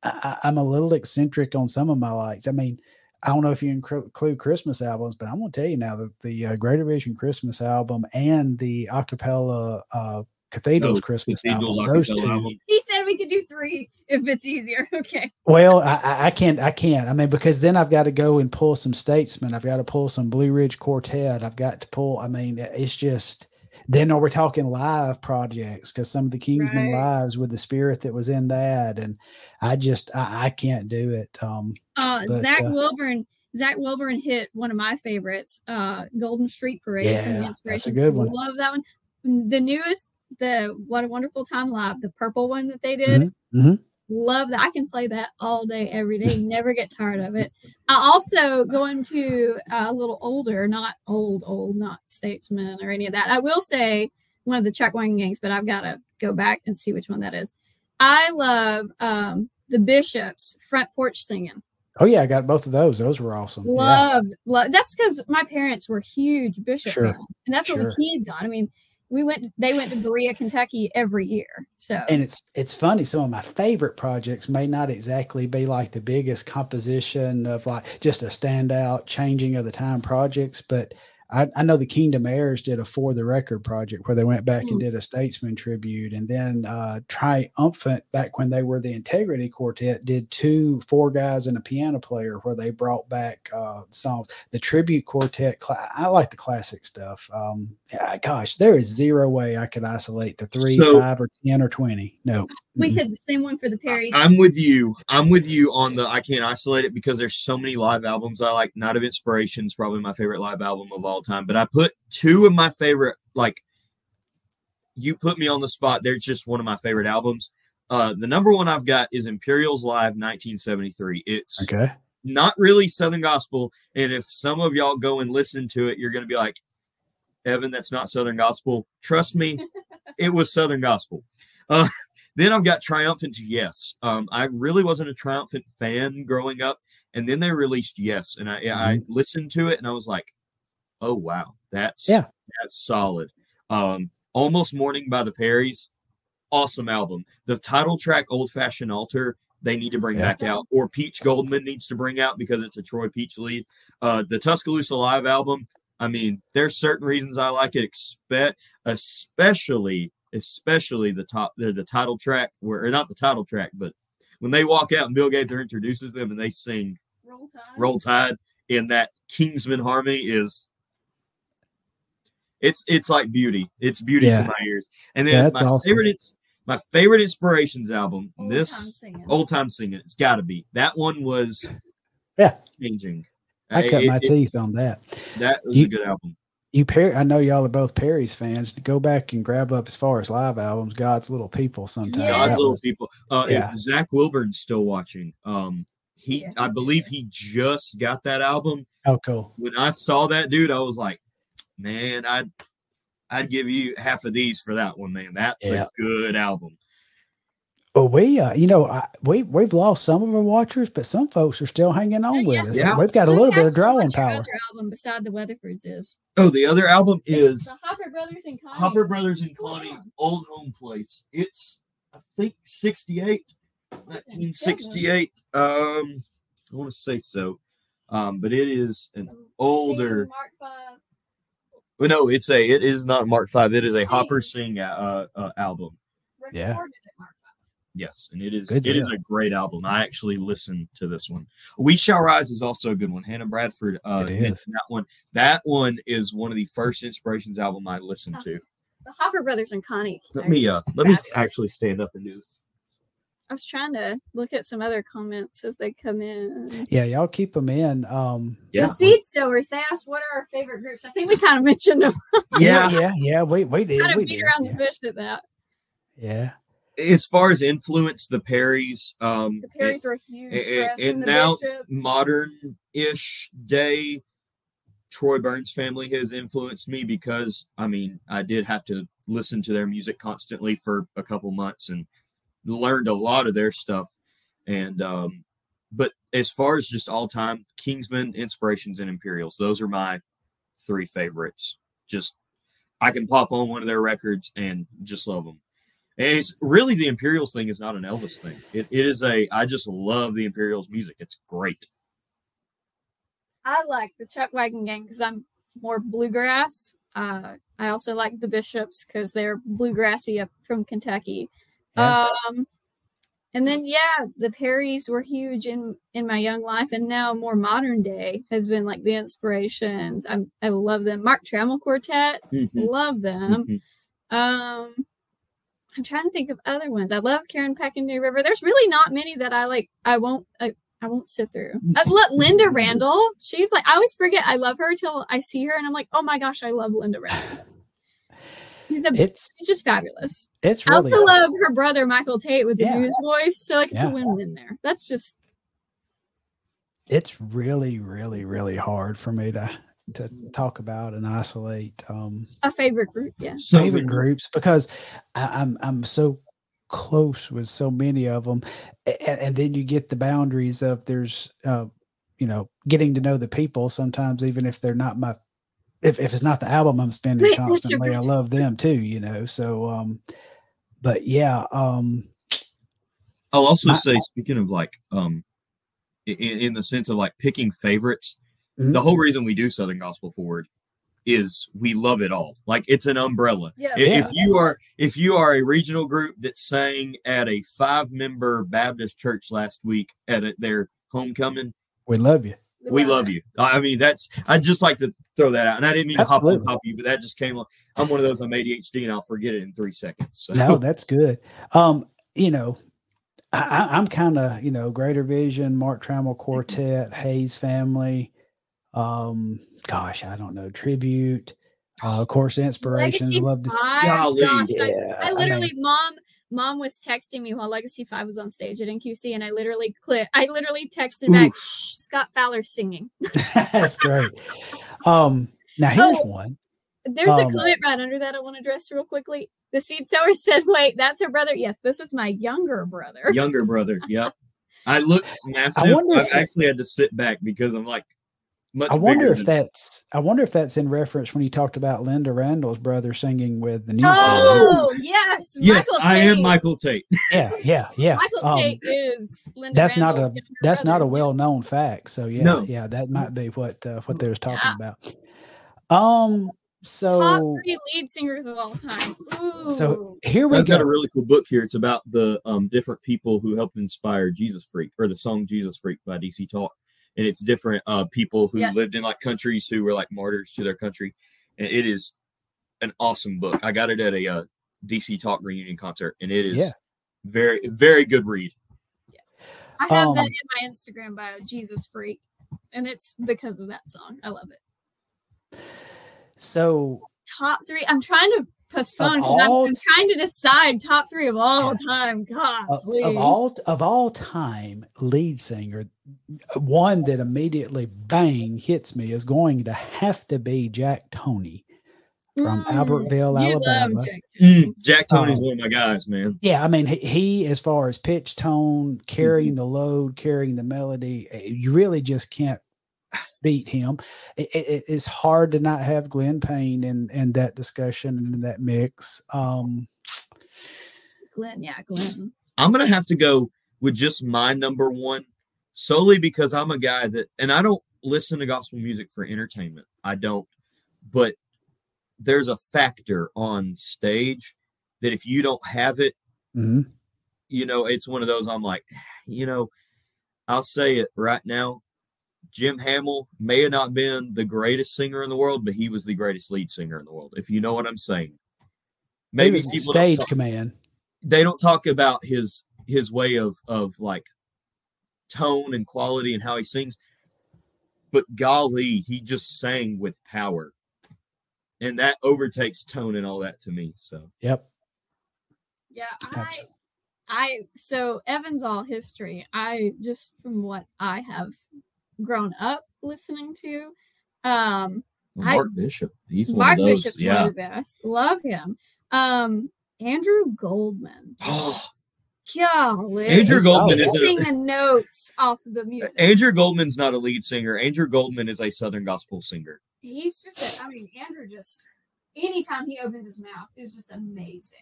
[SPEAKER 1] I, I- I'm a little eccentric on some of my likes. I mean, I don't know if you include Christmas albums, but I'm going to tell you now that the uh, Greater Vision Christmas album and the acapella uh, Cathedral's
[SPEAKER 6] Oh,
[SPEAKER 1] Christmas
[SPEAKER 6] Cathedral's
[SPEAKER 1] album. Those two.
[SPEAKER 6] album.
[SPEAKER 3] He said we could do three if it's easier. Okay.
[SPEAKER 1] Well, I, I- I can't. I can't. I mean, because then I've got to go and pull some Statesmen. I've got to pull some Blue Ridge Quartet. I've got to pull. I mean, it's just. Then are we're talking live projects because some of the Kingsmen
[SPEAKER 3] Right.
[SPEAKER 1] lives with the spirit that was in that, and I just I, I can't do it. Um,
[SPEAKER 3] Uh,
[SPEAKER 1] But,
[SPEAKER 3] Zach
[SPEAKER 1] uh,
[SPEAKER 3] Wilburn. Zach Wilburn hit one of my favorites, uh, Golden Street Parade from
[SPEAKER 1] Yeah,
[SPEAKER 3] the
[SPEAKER 1] that's a good one.
[SPEAKER 3] Love that one. The newest, the What a Wonderful Time Live, the purple one that they did.
[SPEAKER 1] Mhm, mhm.
[SPEAKER 3] Love that. I can play that all day, every day. Never get tired of it. I also going to uh, a little older, not old, old, not Statesmen or any of that. I will say one of the Chuck Wagon gangs, but I've got to go back and see which one that is. I love um, the Bishops front porch singing.
[SPEAKER 1] Oh yeah, I got both of those. Those were awesome. Yeah.
[SPEAKER 3] Love, love. That's because my parents were huge Bishop
[SPEAKER 1] Sure,
[SPEAKER 3] fans, and that's what
[SPEAKER 1] sure.
[SPEAKER 3] we teased on. I mean, we went. They went to Berea, Kentucky every year. So
[SPEAKER 1] and it's it's funny some of my favorite projects may not exactly be like the biggest composition of like just a standout changing of the time projects but I, I know the Kingdom Heirs did a for the record project where they went back and
[SPEAKER 3] Mm.
[SPEAKER 1] did a statesmen tribute, and then uh, Triumphant back when they were the Integrity Quartet did two four guys and a piano player where they brought back uh, songs. The tribute quartet, cla- I like the classic stuff. Um, gosh, there is zero way I could isolate the three,
[SPEAKER 6] So-
[SPEAKER 1] five, or ten or twenty. No,
[SPEAKER 3] we
[SPEAKER 1] Mhm.
[SPEAKER 3] had the same one for the Perrys.
[SPEAKER 6] I'm with you. I'm with you on the I can't isolate it because there's so many live albums I like. Night of Inspiration is probably my favorite live album of all time. But I put two of my favorite like you put me on the spot. They're just one of my favorite albums. Uh, the number one I've got is Imperials Live 1973. It's
[SPEAKER 1] okay.
[SPEAKER 6] not really Southern Gospel. And if some of y'all go and listen to it, you're going to be like, Evan, that's not Southern Gospel. Trust me, it was Southern Gospel. Uh, then I've got Triumphant Yes. Um, I really wasn't a Triumphant fan growing up. And then they released Yes. And I, I listened to it and I was like, oh, wow, that's,
[SPEAKER 1] Yeah.
[SPEAKER 6] that's solid. Um, Almost Morning by the Perrys. Awesome album. The title track, Old Fashioned Altar, they need to bring
[SPEAKER 1] Yeah.
[SPEAKER 6] back out, or Peach Goldman needs to bring out because it's a Troy Peach lead. Uh, the Tuscaloosa Live album, I mean, there's certain reasons I like it, expect, especially, especially the top, the, the title track, where, or not the title track, but when they walk out and Bill Gaither introduces them and they sing
[SPEAKER 3] Roll Tide.
[SPEAKER 6] Roll Tide in that Kingsmen harmony is it's it's like beauty. It's beauty
[SPEAKER 1] Yeah.
[SPEAKER 6] to my ears. And then
[SPEAKER 1] that's
[SPEAKER 6] my
[SPEAKER 1] awesome.
[SPEAKER 6] favorite my favorite inspirations album.
[SPEAKER 3] Old
[SPEAKER 6] this
[SPEAKER 3] time singing.
[SPEAKER 6] old time singing. It's got to be that one was
[SPEAKER 1] Yeah.
[SPEAKER 6] changing.
[SPEAKER 1] I cut
[SPEAKER 6] it-
[SPEAKER 1] my
[SPEAKER 6] it-
[SPEAKER 1] teeth on that.
[SPEAKER 6] That was
[SPEAKER 1] You-
[SPEAKER 6] a good album.
[SPEAKER 1] You Perry, I know y'all are both Perry's fans. Go back and grab up as far as live albums, God's Little People. Sometimes
[SPEAKER 3] Yeah.
[SPEAKER 6] God's
[SPEAKER 1] That
[SPEAKER 6] little
[SPEAKER 1] was-
[SPEAKER 6] people. Uh,
[SPEAKER 1] yeah.
[SPEAKER 6] If Zach Wilburn's still watching, um, he
[SPEAKER 3] Yeah,
[SPEAKER 6] I believe he just got that album.
[SPEAKER 1] oh, cool.
[SPEAKER 6] when I saw that dude, I was like, man, I'd I'd give you half of these for that one, man. That's
[SPEAKER 1] Yeah.
[SPEAKER 6] a good album.
[SPEAKER 1] Well, we, uh, you know, I, we we've lost some of our watchers, but some folks are still hanging on
[SPEAKER 3] Yeah,
[SPEAKER 1] with
[SPEAKER 3] yeah.
[SPEAKER 1] us.
[SPEAKER 6] Yeah.
[SPEAKER 1] We've got a little bit of
[SPEAKER 3] to
[SPEAKER 1] drawing
[SPEAKER 3] watch
[SPEAKER 1] power.
[SPEAKER 3] Other album beside the Weatherfords is
[SPEAKER 6] Oh, the other album
[SPEAKER 3] It's
[SPEAKER 6] is
[SPEAKER 3] the Hopper Brothers and Connie.
[SPEAKER 6] Hopper Brothers and
[SPEAKER 3] Cool.
[SPEAKER 6] Connie, Old Home Place. It's I think 68, 1968. Um, I want to say so. Um, but it is an
[SPEAKER 3] Some
[SPEAKER 6] older-
[SPEAKER 3] Mark Five.
[SPEAKER 6] well, no, it's a it is not Mark Five. It is a
[SPEAKER 3] Sing.
[SPEAKER 6] Hopper Sing uh, uh album.
[SPEAKER 1] Yeah.
[SPEAKER 3] recorded at Mark Five.
[SPEAKER 6] Yes, and it is
[SPEAKER 1] Good
[SPEAKER 6] it is
[SPEAKER 1] deal.
[SPEAKER 6] a great album. I actually listened to this one. We Shall Rise is also a good one. Hannah Bradford uh mentioned that one. That one is one of the first inspirations album I listened to.
[SPEAKER 3] The Hopper Brothers and Connie.
[SPEAKER 6] Let me uh
[SPEAKER 3] just
[SPEAKER 6] let me actually stand up and do this.
[SPEAKER 3] I was trying to look at some other comments as they come in.
[SPEAKER 1] Yeah, y'all keep them in. Um,
[SPEAKER 6] Yeah.
[SPEAKER 3] The Seed Sowers, they asked what are our favorite groups. I think we kind of mentioned them.
[SPEAKER 1] yeah, yeah, yeah. We we did.
[SPEAKER 3] kind
[SPEAKER 1] We
[SPEAKER 3] of beat
[SPEAKER 1] did.
[SPEAKER 3] around
[SPEAKER 1] Yeah.
[SPEAKER 3] the bush at that.
[SPEAKER 1] yeah.
[SPEAKER 6] As far as influence, the Perrys, um
[SPEAKER 3] The Perrys were huge
[SPEAKER 6] and- and now modern ish day Troy Burns family has influenced me because I mean I did have to listen to their music constantly for a couple months and learned a lot of their stuff. And um but as far as just all time Kingsmen inspirations and Imperials those are my three favorites. Just I can pop on one of their records and just love them and it's really the Imperials thing is not an Elvis thing it, it is a I just love the Imperials music it's great
[SPEAKER 3] I like the Chuck Wagon Gang because I'm more bluegrass, Uh, I also like the Bishops because they're bluegrassy up from Kentucky.
[SPEAKER 1] Yeah.
[SPEAKER 3] Um, and then yeah, the Perrys were huge in in my young life, and now more modern day has been like the inspirations. I I love them. Mark Trammell Quartet,
[SPEAKER 6] Mhm,
[SPEAKER 3] love them.
[SPEAKER 6] mhm.
[SPEAKER 3] Um, I'm trying to think of other ones. I love Karen Peck and New River. There's really not many that I like. I won't. I, I won't sit through. I Linda Randle. She's like I always forget I love her till I see her, and I'm like, oh my gosh, I love Linda Randle. She's a
[SPEAKER 1] It's
[SPEAKER 3] she's just fabulous.
[SPEAKER 1] it's
[SPEAKER 3] I
[SPEAKER 1] really
[SPEAKER 3] also love her brother Michael Tate with the
[SPEAKER 1] Yeah.
[SPEAKER 3] news voice, so like it's
[SPEAKER 1] Yeah.
[SPEAKER 3] a win-win there. That's just
[SPEAKER 1] it's really really really hard for me to to talk about and isolate um
[SPEAKER 3] a favorite group. Yeah.
[SPEAKER 6] So
[SPEAKER 1] favorite groups because I, I'm I'm so close with so many of them, and, and then you get the boundaries of there's uh, you know getting to know the people sometimes even if they're not my if if it's not the album I'm spending
[SPEAKER 3] Right, that's your
[SPEAKER 1] constantly I love them too you know so um but yeah um
[SPEAKER 6] I'll also
[SPEAKER 1] My-
[SPEAKER 6] say, speaking of like, um, in, in the sense of like picking favorites,
[SPEAKER 1] Mhm.
[SPEAKER 6] the whole reason we do Southern Gospel Forward is we love it all. Like it's an umbrella.
[SPEAKER 3] Yeah.
[SPEAKER 6] I-
[SPEAKER 1] Yeah.
[SPEAKER 6] If you are if you are a regional group that sang at a five member Baptist church last week at a, their homecoming,
[SPEAKER 1] we love you
[SPEAKER 6] we love you. I I mean, that's I just like to throw that out, and I didn't mean to hop on top of you, but that just came. on. I'm one of those. I'm ADHD, and I'll forget it in three seconds. So.
[SPEAKER 1] no that's good um you know I, I- I'm kind of, you know, Greater Vision, Mark Trammell Quartet, Hayes Family. Um, gosh, I don't know, Tribute, uh, of course, Inspirations.
[SPEAKER 3] Legacy
[SPEAKER 1] Love to see.
[SPEAKER 6] Golly.
[SPEAKER 3] Gosh, I,
[SPEAKER 1] Yeah,
[SPEAKER 3] I
[SPEAKER 1] I
[SPEAKER 3] literally,
[SPEAKER 1] mean-
[SPEAKER 3] mom, mom was texting me while Legacy Five was on stage at NQC, and I literally click. I literally texted back
[SPEAKER 6] Oof.
[SPEAKER 3] "Shh, Scott Fowler singing.
[SPEAKER 1] That's great. Um, now here's
[SPEAKER 3] Oh.
[SPEAKER 1] one.
[SPEAKER 3] There's a
[SPEAKER 1] Um,
[SPEAKER 3] comment right under that I want to address real quickly. The seed sower said, "Wait, that's her brother." Yes, this is my younger brother.
[SPEAKER 6] younger brother. Yep. I look massive.
[SPEAKER 1] wonder
[SPEAKER 6] I
[SPEAKER 1] if-
[SPEAKER 6] actually had to sit back because I'm like much.
[SPEAKER 1] I wonder if
[SPEAKER 6] than-
[SPEAKER 1] that's I wonder if that's in reference when he talked about Linda Randle's brother singing with the new
[SPEAKER 3] Oh yes,
[SPEAKER 6] Yes,
[SPEAKER 3] Michael
[SPEAKER 6] I am Michael Tate.
[SPEAKER 1] Yeah, yeah, yeah.
[SPEAKER 3] Michael
[SPEAKER 1] Um,
[SPEAKER 3] Tate is Linda.
[SPEAKER 1] that's not a
[SPEAKER 3] Randle's younger
[SPEAKER 1] that's not a well known fact. So yeah,
[SPEAKER 6] No.
[SPEAKER 1] yeah, that might be what uh, what they was talking
[SPEAKER 3] Yeah.
[SPEAKER 1] about. Um, so
[SPEAKER 3] top three lead singers of all time. Ooh.
[SPEAKER 1] so here we
[SPEAKER 6] I've got a really cool book here. It's about the um, different people who helped inspire Jesus Freak or the song Jesus Freak by DC Talk. And it's different uh, people who
[SPEAKER 3] Yeah.
[SPEAKER 6] lived in like countries who were like martyrs to their country. And it is an awesome book. I got it at a uh, DC Talk reunion concert, and it is
[SPEAKER 1] Yeah.
[SPEAKER 6] very, very good read. Yeah.
[SPEAKER 3] I have that
[SPEAKER 1] Um,
[SPEAKER 3] in my Instagram bio, Jesus Freak, and it's because of that song. I love it.
[SPEAKER 1] So
[SPEAKER 3] Top three. I'm trying to postpone because I'm, I'm trying to decide top three of all
[SPEAKER 1] Yeah.
[SPEAKER 3] time. God,
[SPEAKER 1] of,
[SPEAKER 3] please.
[SPEAKER 1] of all of all time lead singer, one that immediately bang hits me is going to have to be Jack Toney from
[SPEAKER 3] Mm,
[SPEAKER 1] Albertville,
[SPEAKER 3] you love
[SPEAKER 1] Alabama.
[SPEAKER 3] Jack
[SPEAKER 6] Mm,
[SPEAKER 3] Toney.
[SPEAKER 6] Jack Toney's
[SPEAKER 1] Um,
[SPEAKER 6] one of my guys, man.
[SPEAKER 1] Yeah, I mean, he, he as far as pitch, tone, carrying the load, carrying the melody, eh, you really just can't beat him. It, it, it's hard to not have Glenn Payne in in that discussion and in that mix. Um,
[SPEAKER 3] Glenn, yeah, Glenn.
[SPEAKER 6] I'm gonna have to go with just my number one solely because I'm a guy that and I don't listen to gospel music for entertainment. I don't, but there's a factor on stage that if you don't have it,
[SPEAKER 1] mhm.
[SPEAKER 6] you know, it's one of those I'm like, you know, I'll say it right now. Jim Hamill may have not been the greatest singer in the world, but he was the greatest lead singer in the world. If you know what I'm saying.
[SPEAKER 1] Maybe
[SPEAKER 6] Maybe people
[SPEAKER 1] stage
[SPEAKER 6] talk-
[SPEAKER 1] command.
[SPEAKER 6] they don't talk about his his way of of like tone and quality and how he sings but golly he just sang with power and that overtakes tone and all that to me so
[SPEAKER 1] Yep.
[SPEAKER 3] Yeah, I,
[SPEAKER 1] Absolutely.
[SPEAKER 3] I so Evans all history. I just from what I have grown up listening to, um, I-
[SPEAKER 6] mark bishop he's
[SPEAKER 3] Mark
[SPEAKER 6] one of those
[SPEAKER 3] Bishop's
[SPEAKER 6] yeah
[SPEAKER 3] one of the best. Love him. Um, Andrew Goldman. Golly,
[SPEAKER 6] andrew
[SPEAKER 1] He's
[SPEAKER 6] goldman is
[SPEAKER 3] missing
[SPEAKER 6] a,
[SPEAKER 3] the notes off the music.
[SPEAKER 6] andrew goldman's not a lead singer andrew goldman is a southern gospel singer
[SPEAKER 3] He's just a, I mean, Andrew just anytime he opens his mouth is just amazing.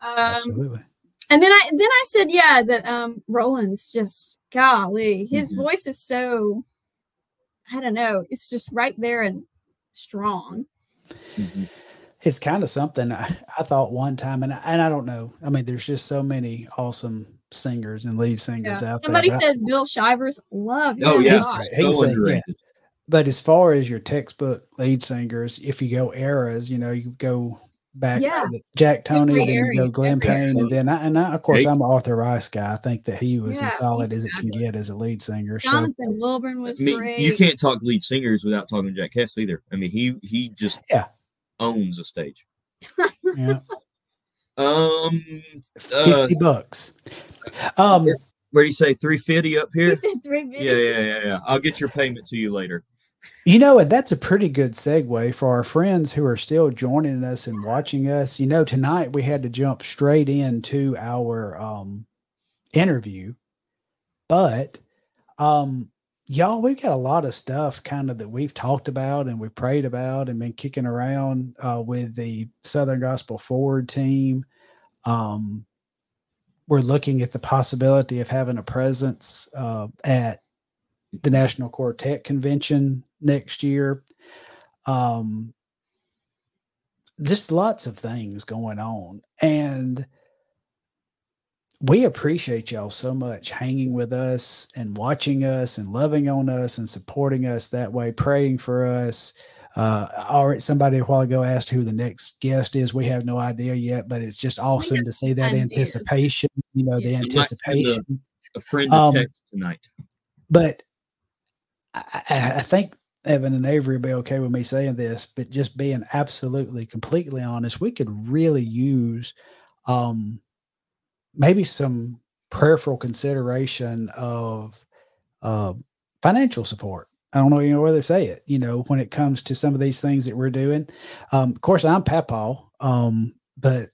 [SPEAKER 3] Um,
[SPEAKER 1] Absolutely.
[SPEAKER 3] and then I then I said, yeah, that um Roland's just golly, his
[SPEAKER 6] Mhm.
[SPEAKER 3] voice is so I don't know, it's just right there and strong.
[SPEAKER 6] Mhm.
[SPEAKER 1] it's kind of something I, I thought one time, and I, and I don't know. I mean, there's just so many awesome singers and lead singers
[SPEAKER 3] Yeah.
[SPEAKER 1] out
[SPEAKER 3] Somebody
[SPEAKER 1] there. but I-
[SPEAKER 3] said Bill Shivers. Love him.
[SPEAKER 6] Oh yeah,
[SPEAKER 1] He's great. He's
[SPEAKER 6] so
[SPEAKER 1] a- yeah. but as far as your textbook lead singers, if you go eras, you know, you go back
[SPEAKER 3] Yeah.
[SPEAKER 1] to the Jack Toney,
[SPEAKER 3] Every
[SPEAKER 1] then you go Glenn
[SPEAKER 3] every
[SPEAKER 1] Payne, and then I, and I, of course
[SPEAKER 6] Hey.
[SPEAKER 1] I'm an Arthur Rice guy. I think that he was
[SPEAKER 3] Yeah,
[SPEAKER 1] as solid as it can
[SPEAKER 3] fabulous.
[SPEAKER 1] get as a lead singer. So
[SPEAKER 3] Wilburn was
[SPEAKER 6] I mean,
[SPEAKER 3] great.
[SPEAKER 6] you can't talk lead singers without talking Jake Hess either. I mean, he he just
[SPEAKER 1] Yeah.
[SPEAKER 6] owns a stage.
[SPEAKER 1] yeah,
[SPEAKER 6] Um,
[SPEAKER 1] fifty bucks. Um,
[SPEAKER 6] where do you say three fifty up
[SPEAKER 3] He
[SPEAKER 6] here?
[SPEAKER 3] said three videos.
[SPEAKER 6] Yeah, yeah, yeah, yeah. I'll get your payment to you later.
[SPEAKER 1] You know, and that's a pretty good segue for our friends who are still joining us and watching us. You know, tonight we had to jump straight into our um, interview, but um, y'all, we've got a lot of stuff kind of that we've talked about and we prayed about and been kicking around uh, with the Southern Gospel Forward team. Um, we're looking at the possibility of having a presence uh, at the National Quartet Convention next year. Um, just lots of things going on. And we appreciate y'all so much hanging with us and watching us and loving on us and supporting us that way, praying for us. Uh, or somebody a while ago asked who the next guest is. We have no idea yet, but it's just awesome to see that anticipation, you know, the
[SPEAKER 3] Yeah.
[SPEAKER 6] might send a-
[SPEAKER 1] anticipation
[SPEAKER 6] A friend to
[SPEAKER 1] Um,
[SPEAKER 6] text tonight.
[SPEAKER 1] but I, I think Evan and Avery will be okay with me saying this, but just being absolutely, completely honest, we could really use um, maybe some prayerful consideration of uh, financial support. I don't know, you know where they say it, you know, when it comes to some of these things that we're doing. Um, of course, I'm Papaw, um, but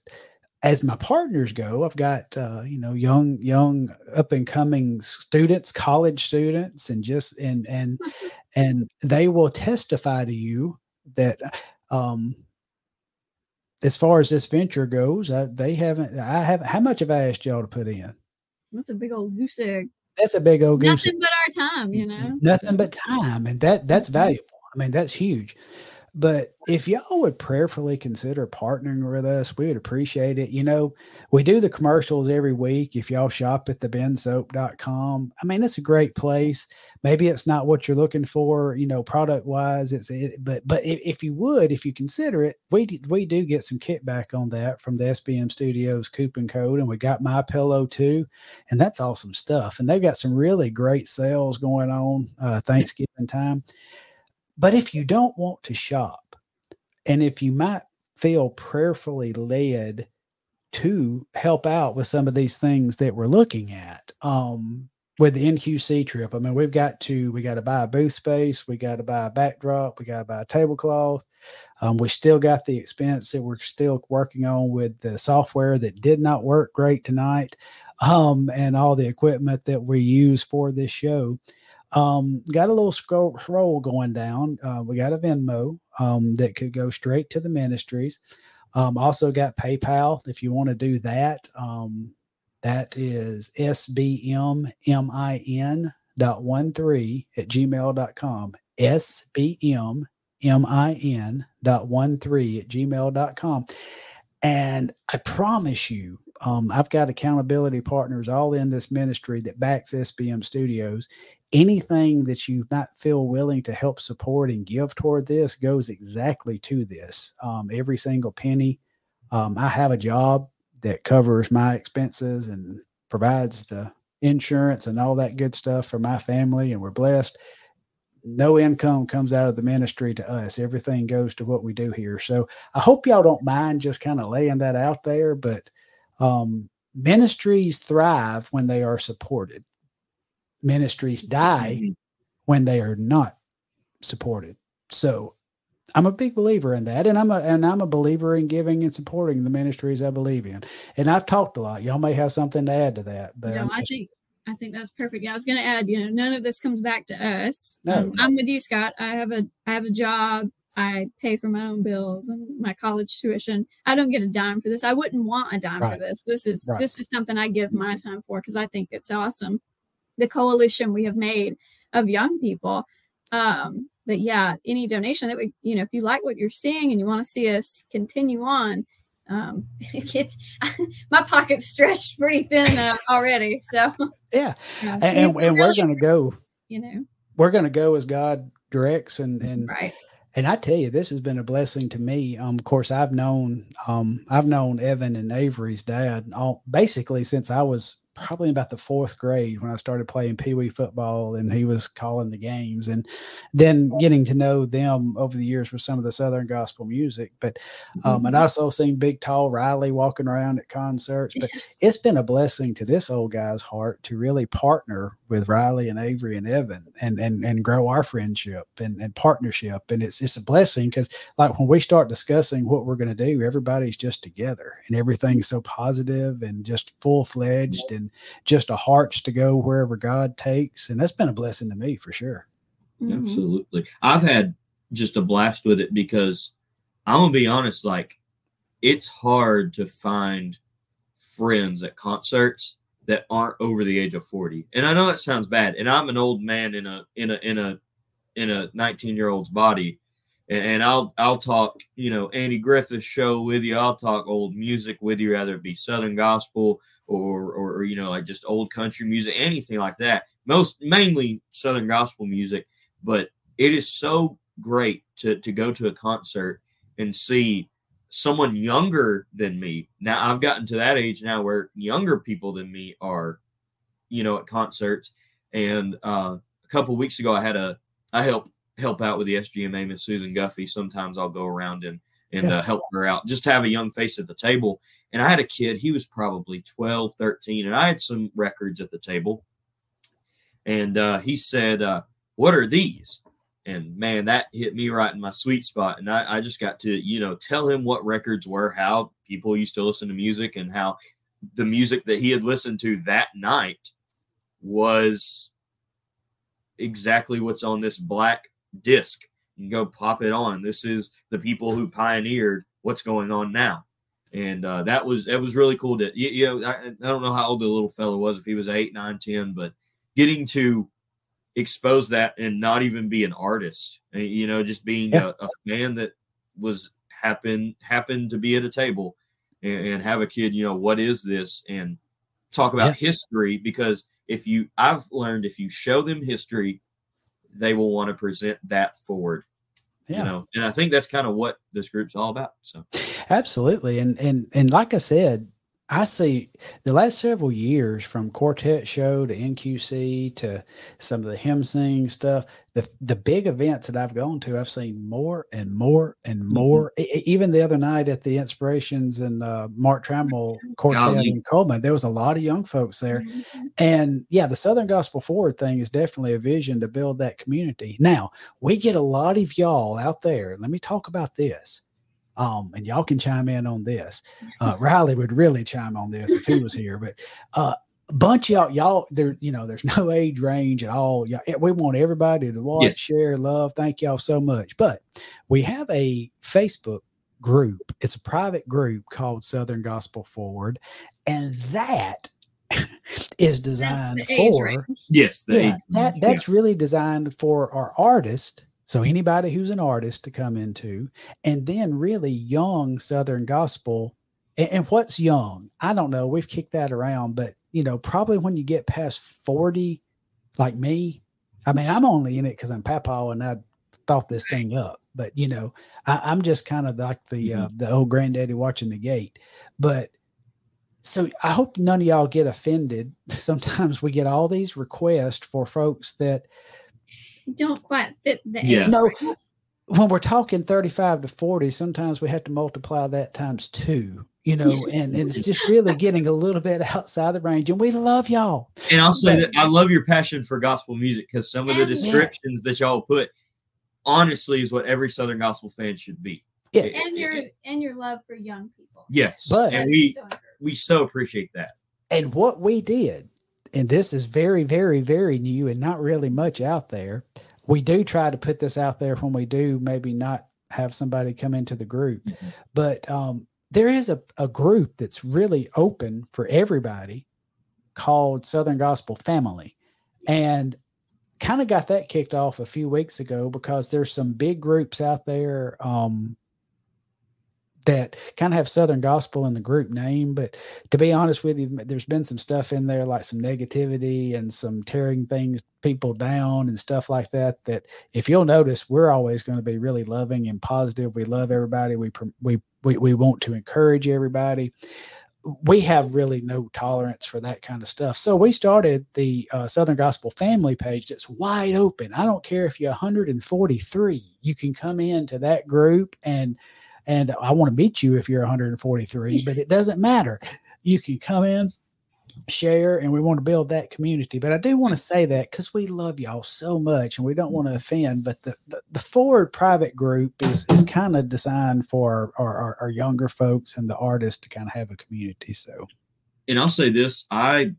[SPEAKER 1] as my partners go, I've got uh, you know young young up and coming students, college students, and just and and and they will testify to you that um, as far as this venture goes, uh, they haven't. I haven't. How much have I asked y'all to put in?
[SPEAKER 3] That's a big old goose egg.
[SPEAKER 1] That's a big old goose.
[SPEAKER 3] Nothing but our time, you know.
[SPEAKER 1] Nothing but time, and that that's
[SPEAKER 3] Mhm.
[SPEAKER 1] valuable. I mean, that's huge. But if y'all would prayerfully consider partnering with us, we would appreciate it. You know, we do the commercials every week. If y'all shop at the bensoap.com, I mean, it's a great place. Maybe it's not what you're looking for, you know, product wise. It's it, but but if, if you would, if you consider it, we we do get some kickback on that from the SBM Studios coupon code, and we got my pillow too, and that's awesome stuff. And they've got some really great sales going on uh, Thanksgiving time. But if you don't want to shop, and if you might feel prayerfully led to help out with some of these things that we're looking at, um, with the NQC trip, I mean, we've got to we got to buy a booth space, we got to buy a backdrop, we got to buy a tablecloth. Um, we still got the expense that we're still working on with the software that did not work great tonight, um, and all the equipment that we use for this show um, got a little scroll, scroll going down. Uh, we got a Venmo um, that could go straight to the ministries. Um, also got PayPal if you want to do that. Um, that is sbmmin dot one three at gmail.com. sbmmin dot one three at gmail.com. And I promise you, um, I've got accountability partners all in this ministry that backs SBM Studios anything that you might feel willing to help support and give toward this goes exactly to this. Um, every single penny. Um, I have a job that covers my expenses and provides the insurance and all that good stuff for my family, and we're blessed. No income comes out of the ministry to us. Everything goes to what we do here. So I hope y'all don't mind just kind of laying that out there. But um, ministries thrive when they are supported ministries die
[SPEAKER 6] Mhm.
[SPEAKER 1] when they are not supported. So I'm a big believer in that. And I'm a and I'm a believer in giving and supporting the ministries I believe in. And I've talked a lot. Y'all may have something to add to that. But
[SPEAKER 3] no,
[SPEAKER 1] I'm
[SPEAKER 3] I think I think that's perfect. Yeah, I was going to add, you know, none of this comes back to us.
[SPEAKER 1] No.
[SPEAKER 3] Um, I'm with you, Scott. I have a I have a job. I pay for my own bills and my college tuition. I don't get a dime for this. I wouldn't want a dime
[SPEAKER 1] Right.
[SPEAKER 3] for this. This is
[SPEAKER 1] Right.
[SPEAKER 3] this is something I give my time for because I think it's awesome. The coalition we have made of young people um, but yeah, any donation that we, you know, if you like what you're seeing and you want to see us continue on, um, it's my pocket's stretched pretty thin uh, already. So
[SPEAKER 1] yeah, and, and, and we're to go.
[SPEAKER 3] You know,
[SPEAKER 1] we're to go as God directs, and and
[SPEAKER 3] right.
[SPEAKER 1] And I tell you, this has been a blessing to me. Um, of course, I've known um, I've known Evan and Avery's dad all basically since I was probably about the fourth grade when I started playing Pee Wee football and he was calling the games and then getting to know them over the years with some of the Southern gospel music. But, um, mm-hmm. and I also seen big, tall Riley walking around at concerts. But it's been a blessing to this old guy's heart to really partner with Riley and Avery and Evan and, and, and grow our friendship and, and partnership. And it's, it's a blessing because like when we start discussing what we're going to do, everybody's just together and everything's so positive and just full fledged and just a hearts to go wherever God takes. And that's been a blessing to me for sure.
[SPEAKER 6] Mm-hmm. Absolutely. I've had just a blast with it because I'm gonna be honest, like it's hard to find friends at concerts that aren't over the age of 40. And I know that sounds bad. And I'm an old man in a in a in a in a 19 year old's body. And I'll I'll talk, you know, Andy Griffith show with you. I'll talk old music with you, rather it be Southern gospel or, or, or you know like just old country music, anything like that. Most mainly Southern gospel music, but it is so great to to go to a concert and see someone younger than me. Now I've gotten to that age now where younger people than me are, you know, at concerts. And uh, a couple weeks ago, I had a I help help out with the SGMA Miss Susan Guffey. Sometimes I'll go around and and yeah. uh, help her out, just to have a young face at the table. And I had a kid, he was probably 12, 13, and I had some records at the table. And uh, he said, uh, What are these? And man, that hit me right in my sweet spot. And I, I just got to, you know, tell him what records were, how people used to listen to music, and how the music that he had listened to that night was exactly what's on this black disc. You go pop it on. This is the people who pioneered what's going on now and uh, that was that was really cool to you, you know I, I, don't know how old the little fellow was if he was eight nine ten but getting to expose that and not even be an artist eh, you know just being yeah. a, a, fan that was happen happened to be at a table and, and, have a kid you know what is this and talk about yeah. history because if you i've learned if you show them history they will want to present that forward yeah. you know and i think that's kind of what this group's all about so
[SPEAKER 1] absolutely and and and like i said I see the last several years from quartet show to NQC to some of the hymn sing stuff, the the big events that I've gone to, I've seen more and more and mm-hmm. more. Mm-hmm. Even the other night at the Inspirations and uh, Mark Trammell quartet in Cullman, there was a lot of young folks there. Mm-hmm. And yeah, the Southern Gospel Forward thing is definitely a vision to build that community. Now we get a lot of y'all out there. Let me talk about this um, and y'all can chime in on this. Uh, Riley would really chime on this if he was here, but uh, bunch of y'all, y'all, there, you know, there's no age range at all. Y'all, eh, we want everybody to watch, yeah. share, love. Thank y'all so much. But we have a Facebook group. It's a private group called Southern Gospel Forward, and that is designed for
[SPEAKER 6] yes,
[SPEAKER 1] yeah, that that's yeah. really designed for our artists so anybody who's an artist to come into, and then really young Southern gospel. And, and, what's young? I don't know. We've kicked that around, but you know, probably when you get past 40, like me, I mean, I'm only in it because I'm Papa and I thought this thing up. But you know, I, am just kind of like the mm-hmm. uh, the old granddaddy watching the gate. But so I hope none of y'all get offended. Sometimes we get all these requests for folks that
[SPEAKER 3] don't quite fit the yeah. age.
[SPEAKER 1] No, when we're talking 35 to 40, sometimes we have to multiply that times two, you know, yes. and, and, it's just really getting a little bit outside the range. And we love y'all.
[SPEAKER 6] And I'll say but, that I love your passion for gospel music because some of the descriptions yeah. that y'all put honestly is what every Southern gospel fan should be.
[SPEAKER 3] Yes. And your and your love for young people.
[SPEAKER 6] Yes. But and we so we so appreciate that.
[SPEAKER 1] And what we did and this is very, very, very new and not really much out there. We do try to put this out there when we do maybe not have somebody come into the group, mm-hmm. but um, there is a, a group that's really open for everybody called Southern Gospel Family. And kind of got that kicked off a few weeks ago because there's some big groups out there um, that kind of have Southern gospel in the group name. But to be honest with you, there's been some stuff in there like some negativity and some tearing things people down and stuff like that. That if you'll notice, we're always going to be really loving and positive. We love everybody. We we we we want to encourage everybody. We have really no tolerance for that kind of stuff. So we started the uh, Southern Gospel Family page that's wide open. I don't care if you're 143, you can come into that group and and I want to meet you if you're 143, but it doesn't matter. You can come in, share, and we want to build that community. But I do want to say that because we love y'all so much and we don't want to offend. But the, the, the forward private group is, is kind of designed for our, our, our younger folks and the artists to kind of have a community. So,
[SPEAKER 6] and I'll say this I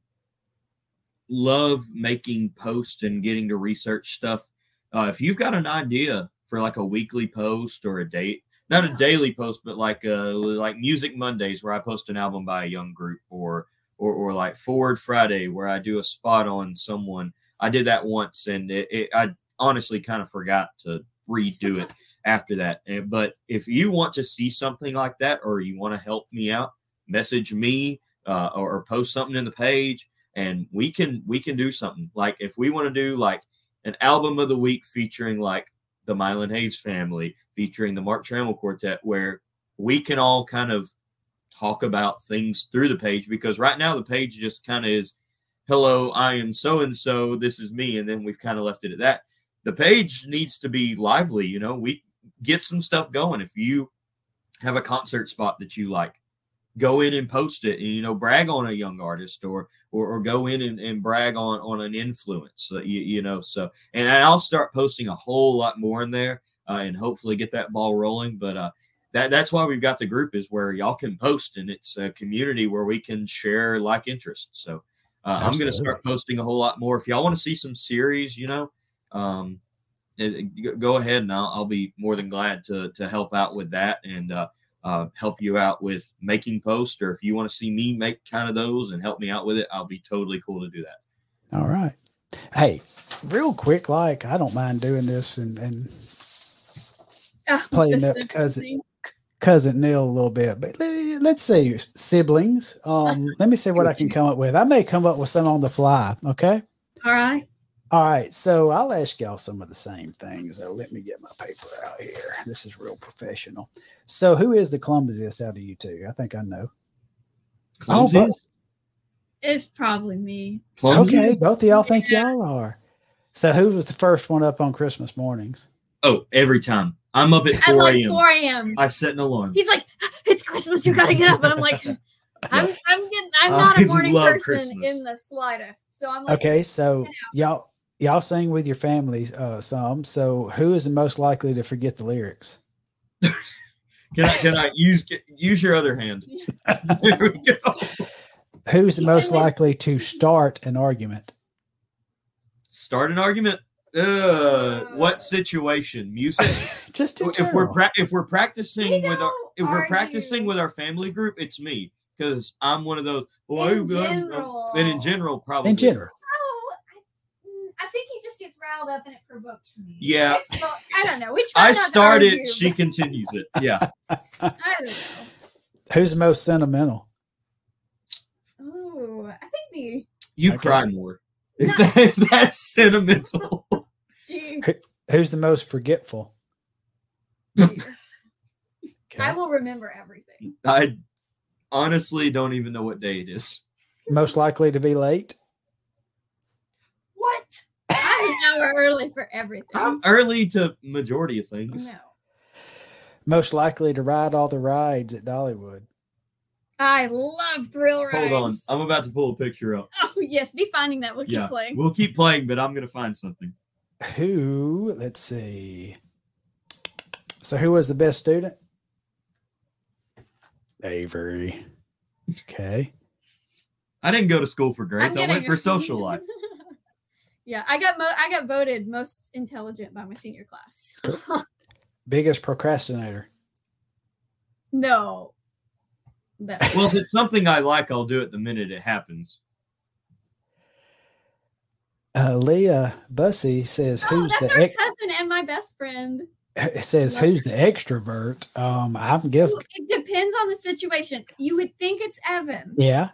[SPEAKER 6] love making posts and getting to research stuff. Uh, if you've got an idea for like a weekly post or a date, not a daily post, but like uh like Music Mondays where I post an album by a young group, or or or like Forward Friday where I do a spot on someone. I did that once, and it, it, I honestly kind of forgot to redo it after that. And, but if you want to see something like that, or you want to help me out, message me uh, or, or post something in the page, and we can we can do something. Like if we want to do like an album of the week featuring like the Mylon Hayes family, featuring the Mark Trammell Quartet, where we can all kind of talk about things through the page because right now the page just kind of is, hello, I am so and so, this is me. And then we've kind of left it at that. The page needs to be lively, you know, we get some stuff going. If you have a concert spot that you like, go in and post it and you know brag on a young artist or or, or go in and, and brag on on an influence uh, you, you know so and i'll start posting a whole lot more in there uh, and hopefully get that ball rolling but uh that that's why we've got the group is where y'all can post and it's a community where we can share like interests so uh, i'm going to start posting a whole lot more. If y'all want to see some series you know um it, go ahead and I'll, I'll be more than glad to to help out with that and uh uh, help you out with making posts, or if you want to see me make kind of those and help me out with it, I'll be totally cool to do that.
[SPEAKER 1] All right. Hey, real quick, like I don't mind doing this and and
[SPEAKER 3] Oh,
[SPEAKER 1] playing
[SPEAKER 3] the
[SPEAKER 1] up cousin
[SPEAKER 3] sympathy.
[SPEAKER 1] cousin Neil a little bit, but let's say siblings. Um, let me see what I can come up with. I may come up with some on the fly. Okay.
[SPEAKER 3] All right.
[SPEAKER 1] All right, so I'll ask y'all some of the same things. So let me get my paper out here. This is real professional. So, who is the clumsiest out of you two? I think I know.
[SPEAKER 6] Clumsy?
[SPEAKER 1] Oh,
[SPEAKER 3] It's probably me.
[SPEAKER 6] Clumsy?
[SPEAKER 1] okay, both of y'all think
[SPEAKER 3] Yeah.
[SPEAKER 1] y'all are. So, who was the first one up on Christmas mornings?
[SPEAKER 6] Oh, every time. I'm up at
[SPEAKER 3] At
[SPEAKER 6] 4
[SPEAKER 3] like
[SPEAKER 6] a.m.
[SPEAKER 3] 4 a.m.
[SPEAKER 6] I set an alarm.
[SPEAKER 3] He's like, it's Christmas. You got to get up. And I'm like, I'm, I'm getting, I'm
[SPEAKER 6] I
[SPEAKER 3] not a morning person
[SPEAKER 6] Christmas.
[SPEAKER 3] in the slightest. So I'm like,
[SPEAKER 1] Okay, so y'all y'all sing with your families uh, some. So, who is the most likely to forget the lyrics?
[SPEAKER 6] Can I can I use use your other hand? there we go.
[SPEAKER 1] Who's the most likely to start an argument?
[SPEAKER 6] Start an argument. Uh, what situation? Music.
[SPEAKER 1] Just in
[SPEAKER 6] if we're pra- if we're practicing
[SPEAKER 3] We
[SPEAKER 6] with our
[SPEAKER 3] don't
[SPEAKER 6] if we're practicing
[SPEAKER 3] argue.
[SPEAKER 6] with our family group, it's me because I'm one of those. Well,
[SPEAKER 3] In
[SPEAKER 6] I'm- I'm- I'm- and in general, probably
[SPEAKER 1] in general.
[SPEAKER 3] Oh, I, think he just gets riled up and it provokes me.
[SPEAKER 6] Yeah.
[SPEAKER 3] It's, well, I don't know. We try
[SPEAKER 6] I started,
[SPEAKER 3] argue,
[SPEAKER 6] she
[SPEAKER 3] but
[SPEAKER 6] continues it. Yeah.
[SPEAKER 3] I don't know.
[SPEAKER 1] Who's most sentimental?
[SPEAKER 3] Ooh, I think the
[SPEAKER 6] You
[SPEAKER 1] Okay.
[SPEAKER 6] cry more. If, that, if that's sentimental.
[SPEAKER 3] gee,
[SPEAKER 1] Who's the most forgetful?
[SPEAKER 3] I will remember everything.
[SPEAKER 6] I honestly don't even know what day it is.
[SPEAKER 1] Most likely to be late?
[SPEAKER 6] What?
[SPEAKER 3] I'm hour early for everything.
[SPEAKER 6] I'm early to majority of things.
[SPEAKER 3] no.
[SPEAKER 1] Most likely to ride all the rides at Dollywood?
[SPEAKER 3] I love thrill rides.
[SPEAKER 6] Hold on. I'm about to pull a picture up.
[SPEAKER 3] Oh yes, be finding that. We'll keep
[SPEAKER 6] yeah.
[SPEAKER 3] playing.
[SPEAKER 6] We'll keep playing, but I'm gonna find something.
[SPEAKER 1] Who, let's see. So, who was the best student? Avery. Okay.
[SPEAKER 6] I didn't go to school for grades. I went for social life.
[SPEAKER 3] Yeah, I got mo- I got voted most intelligent by my senior class.
[SPEAKER 1] Biggest procrastinator?
[SPEAKER 3] no. No.
[SPEAKER 6] Well, if it's something I like, I'll do it the minute it happens.
[SPEAKER 1] Uh, Leah Bussy says,
[SPEAKER 3] Oh,
[SPEAKER 1] "Who's
[SPEAKER 3] that's
[SPEAKER 1] the
[SPEAKER 3] our
[SPEAKER 1] ex-
[SPEAKER 3] cousin and my best friend.
[SPEAKER 1] it says
[SPEAKER 3] Love
[SPEAKER 1] who's the extrovert?" Um, I'm guess.
[SPEAKER 3] Ooh, It depends on the situation. You would think it's Evan,
[SPEAKER 1] Yeah.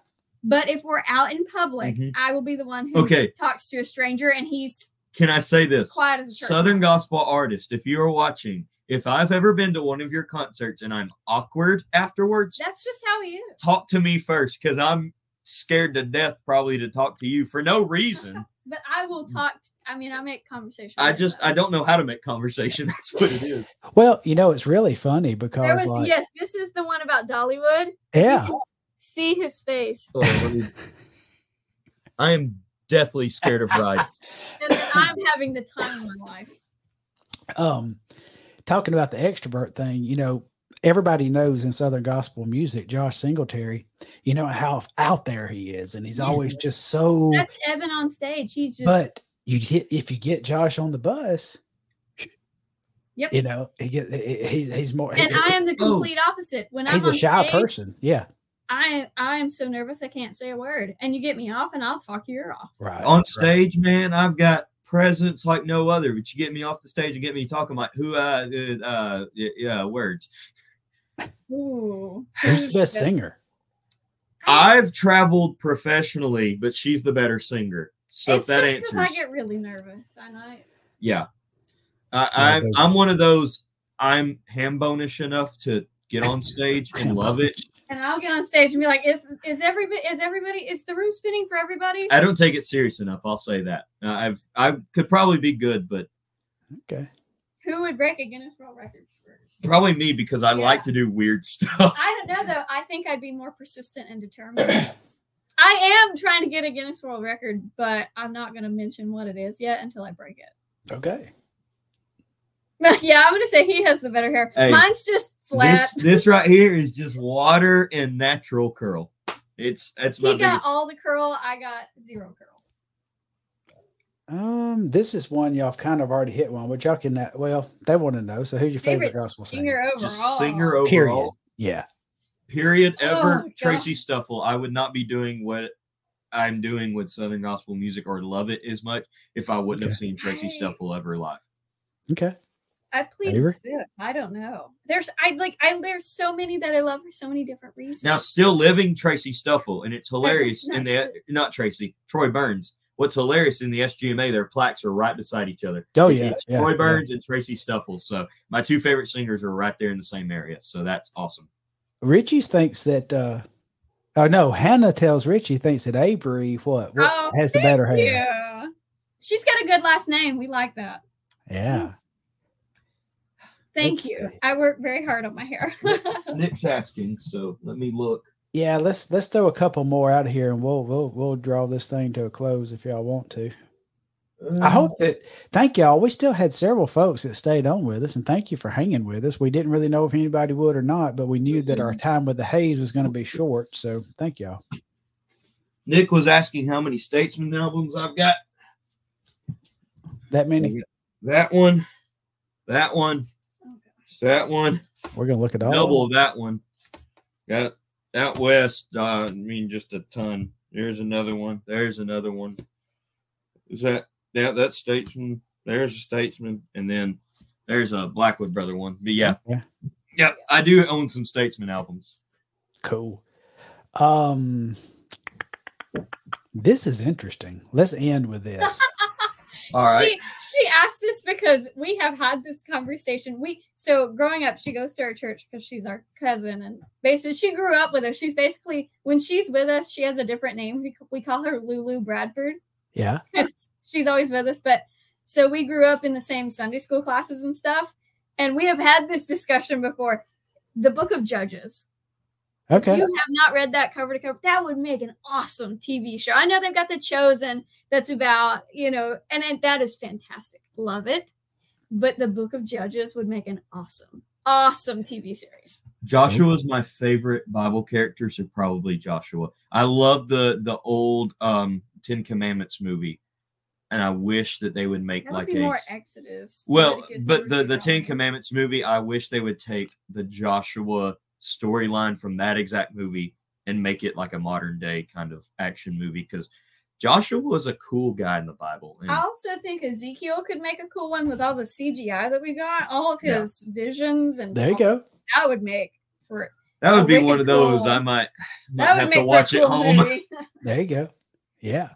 [SPEAKER 3] But if we're out in public,
[SPEAKER 6] Mhm.
[SPEAKER 3] I will be the one who
[SPEAKER 6] Okay.
[SPEAKER 3] talks to a stranger, and he's
[SPEAKER 6] Can I say this?
[SPEAKER 3] quiet as a church
[SPEAKER 6] Southern
[SPEAKER 3] mouse.
[SPEAKER 6] gospel artist, if you are watching, if I've ever been to one of your concerts and I'm awkward afterwards,
[SPEAKER 3] That's just how he is.
[SPEAKER 6] talk to me first because I'm scared to death probably to talk to you for no reason.
[SPEAKER 3] But I will talk. I mean, I make conversation.
[SPEAKER 6] I just. I don't know how to make conversation. That's what it is.
[SPEAKER 1] Well, you know, it's really funny because
[SPEAKER 3] There was
[SPEAKER 1] like,
[SPEAKER 3] yes. This is the one about Dollywood.
[SPEAKER 1] yeah,
[SPEAKER 3] See his face,
[SPEAKER 6] Oh, me- I am deathly scared of rides.
[SPEAKER 3] and I'm having the time of my life.
[SPEAKER 1] um, talking about the extrovert thing, you know, everybody knows in Southern gospel music, Josh Singletary, you know how out there he is, and he's
[SPEAKER 3] Yeah.
[SPEAKER 1] always just so.
[SPEAKER 3] That's Evan on stage. He's just.
[SPEAKER 1] but you get if you get Josh on the bus,
[SPEAKER 3] Yep.
[SPEAKER 1] you know, he get he- he's he's more.
[SPEAKER 3] and
[SPEAKER 1] he-
[SPEAKER 3] I am the
[SPEAKER 6] Oh.
[SPEAKER 3] complete opposite. When I'm he's
[SPEAKER 1] a
[SPEAKER 3] on
[SPEAKER 1] shy
[SPEAKER 3] stage,
[SPEAKER 1] person. Yeah,
[SPEAKER 3] I I am so nervous I can't say a word. And you get me off, and I'll talk your off.
[SPEAKER 1] right.
[SPEAKER 6] On
[SPEAKER 1] right.
[SPEAKER 6] stage, man, I've got presence like no other. But you get me off the stage and get me talking like who uh uh, uh yeah, yeah words.
[SPEAKER 3] Ooh.
[SPEAKER 1] Who's the best singer?
[SPEAKER 6] I've traveled professionally, but she's the better singer. So
[SPEAKER 3] it's
[SPEAKER 6] if that
[SPEAKER 3] just because I get really nervous. And I
[SPEAKER 6] yeah, I,
[SPEAKER 1] Yeah,
[SPEAKER 6] I'm I'm one of those. I'm ham bonish enough to get on stage and love it.
[SPEAKER 3] And I'll get on stage and be like, "Is is everybody is everybody is the room spinning for everybody?"
[SPEAKER 6] I don't take it serious enough. I'll say that. Uh, I've I could probably be good, but
[SPEAKER 1] Okay.
[SPEAKER 3] Who would break a Guinness World Record first?
[SPEAKER 6] probably me because I
[SPEAKER 3] Yeah.
[SPEAKER 6] like to do weird stuff.
[SPEAKER 3] I don't know though. I think I'd be more persistent and determined. I am trying to get a Guinness World Record, but I'm not going to mention what it is yet until I break it.
[SPEAKER 1] Okay.
[SPEAKER 3] yeah, I'm going to say he has the better hair.
[SPEAKER 6] Hey,
[SPEAKER 3] Mine's just flat.
[SPEAKER 6] This this right here is just water and natural curl. It's that's my
[SPEAKER 3] he got
[SPEAKER 6] biggest.
[SPEAKER 3] all the curl. I got zero curl.
[SPEAKER 1] Um, this is one y'all have kind of already hit one, but y'all can that well, they want to know. So who's your favorite,
[SPEAKER 3] Favorite
[SPEAKER 1] gospel singer?
[SPEAKER 3] singer overall.
[SPEAKER 6] just singer overall.
[SPEAKER 1] Period. Yeah.
[SPEAKER 6] Period.
[SPEAKER 3] Oh,
[SPEAKER 6] Ever
[SPEAKER 3] God.
[SPEAKER 6] Tracy Stuffle. I would not be doing what I'm doing with Southern gospel music or love it as much if I wouldn't have seen Tracy
[SPEAKER 3] I-
[SPEAKER 6] Stuffle ever live.
[SPEAKER 1] Okay.
[SPEAKER 3] I plead
[SPEAKER 1] Favorite?
[SPEAKER 3] fifth. I don't know. There's I like I there's so many that I love for so many different reasons.
[SPEAKER 6] Now, still living Tracy Stuffle, and it's hilarious in the not Tracy Troy Burns. What's hilarious in the SGMA, their plaques are right beside each other.
[SPEAKER 1] Oh yeah.
[SPEAKER 6] It's
[SPEAKER 1] yeah,
[SPEAKER 6] Troy
[SPEAKER 1] yeah.
[SPEAKER 6] Burns and Tracy Stuffle. So my two favorite singers are right there in the same area. So that's awesome.
[SPEAKER 1] Richie thinks that uh oh no, Hannah tells Richie thinks that Avery what, what
[SPEAKER 3] Oh,
[SPEAKER 1] has the better hair.
[SPEAKER 3] Yeah. She's got a good last name. We like that.
[SPEAKER 1] Yeah.
[SPEAKER 3] Thank
[SPEAKER 1] Let's
[SPEAKER 3] you.
[SPEAKER 1] see.
[SPEAKER 3] I work very hard on my hair.
[SPEAKER 6] Nick's asking, so let me look.
[SPEAKER 1] Yeah, let's let's throw a couple more out of here and we'll we'll we'll draw this thing to a close if y'all want to. I hope uh, that thank y'all. We still had several folks that stayed on with us, and thank you for hanging with us. We didn't really know if anybody would or not, but we knew that our mm-hmm. time with the Hayes was going to be short. So thank y'all.
[SPEAKER 6] Nick was asking how many Statesmen albums I've got.
[SPEAKER 1] That many?
[SPEAKER 6] That one, that one, that one,
[SPEAKER 1] We're gonna look at all.
[SPEAKER 6] double of that one. Got out west. Uh, I mean, just a ton. There's another one. There's another one. Is that yeah? that Statesmen. There's a Statesmen, and then there's a Blackwood Brother one. But yeah,
[SPEAKER 1] Yeah.
[SPEAKER 6] yeah, I do own some Statesmen albums.
[SPEAKER 1] Cool. Um, this is interesting. Let's end with this.
[SPEAKER 6] All right.
[SPEAKER 3] She she asked this because we have had this conversation. We so growing up, she goes to our church because she's our cousin, and basically she grew up with us. She's basically when she's with us, she has a different name. We, we call her Lulu Bradford.
[SPEAKER 1] Yeah,
[SPEAKER 3] she's always with us. But so we grew up in the same Sunday school classes and stuff, and we have had this discussion before. The Book of Judges.
[SPEAKER 1] Okay.
[SPEAKER 3] If you have not read that cover to cover, that would make an awesome TV show. I know they've got The Chosen that's about, you know, and it, that is fantastic. Love it. But the Book of Judges would make an awesome, awesome TV series.
[SPEAKER 6] Joshua is my favorite Bible character, so probably Joshua. I love the the old um Ten Commandments movie, and I wish that they would make
[SPEAKER 3] That would
[SPEAKER 6] like
[SPEAKER 3] be
[SPEAKER 6] a
[SPEAKER 3] more Exodus.
[SPEAKER 6] well,
[SPEAKER 3] Leviticus,
[SPEAKER 6] but the the Ten Commandments movie, I wish they would take the Joshua storyline from that exact movie and make it like a modern day kind of action movie because Joshua was a cool guy in the Bible. and-
[SPEAKER 3] I also think Ezekiel could make a cool one with all the CGI that we got, all of
[SPEAKER 6] Yeah.
[SPEAKER 3] his visions, and
[SPEAKER 1] There you go.
[SPEAKER 3] that would make for
[SPEAKER 6] that would be one of those
[SPEAKER 3] cool-
[SPEAKER 6] I might, might
[SPEAKER 3] that would
[SPEAKER 6] have
[SPEAKER 3] make
[SPEAKER 6] to watch
[SPEAKER 3] for a
[SPEAKER 6] at home.
[SPEAKER 1] There you go. Yeah.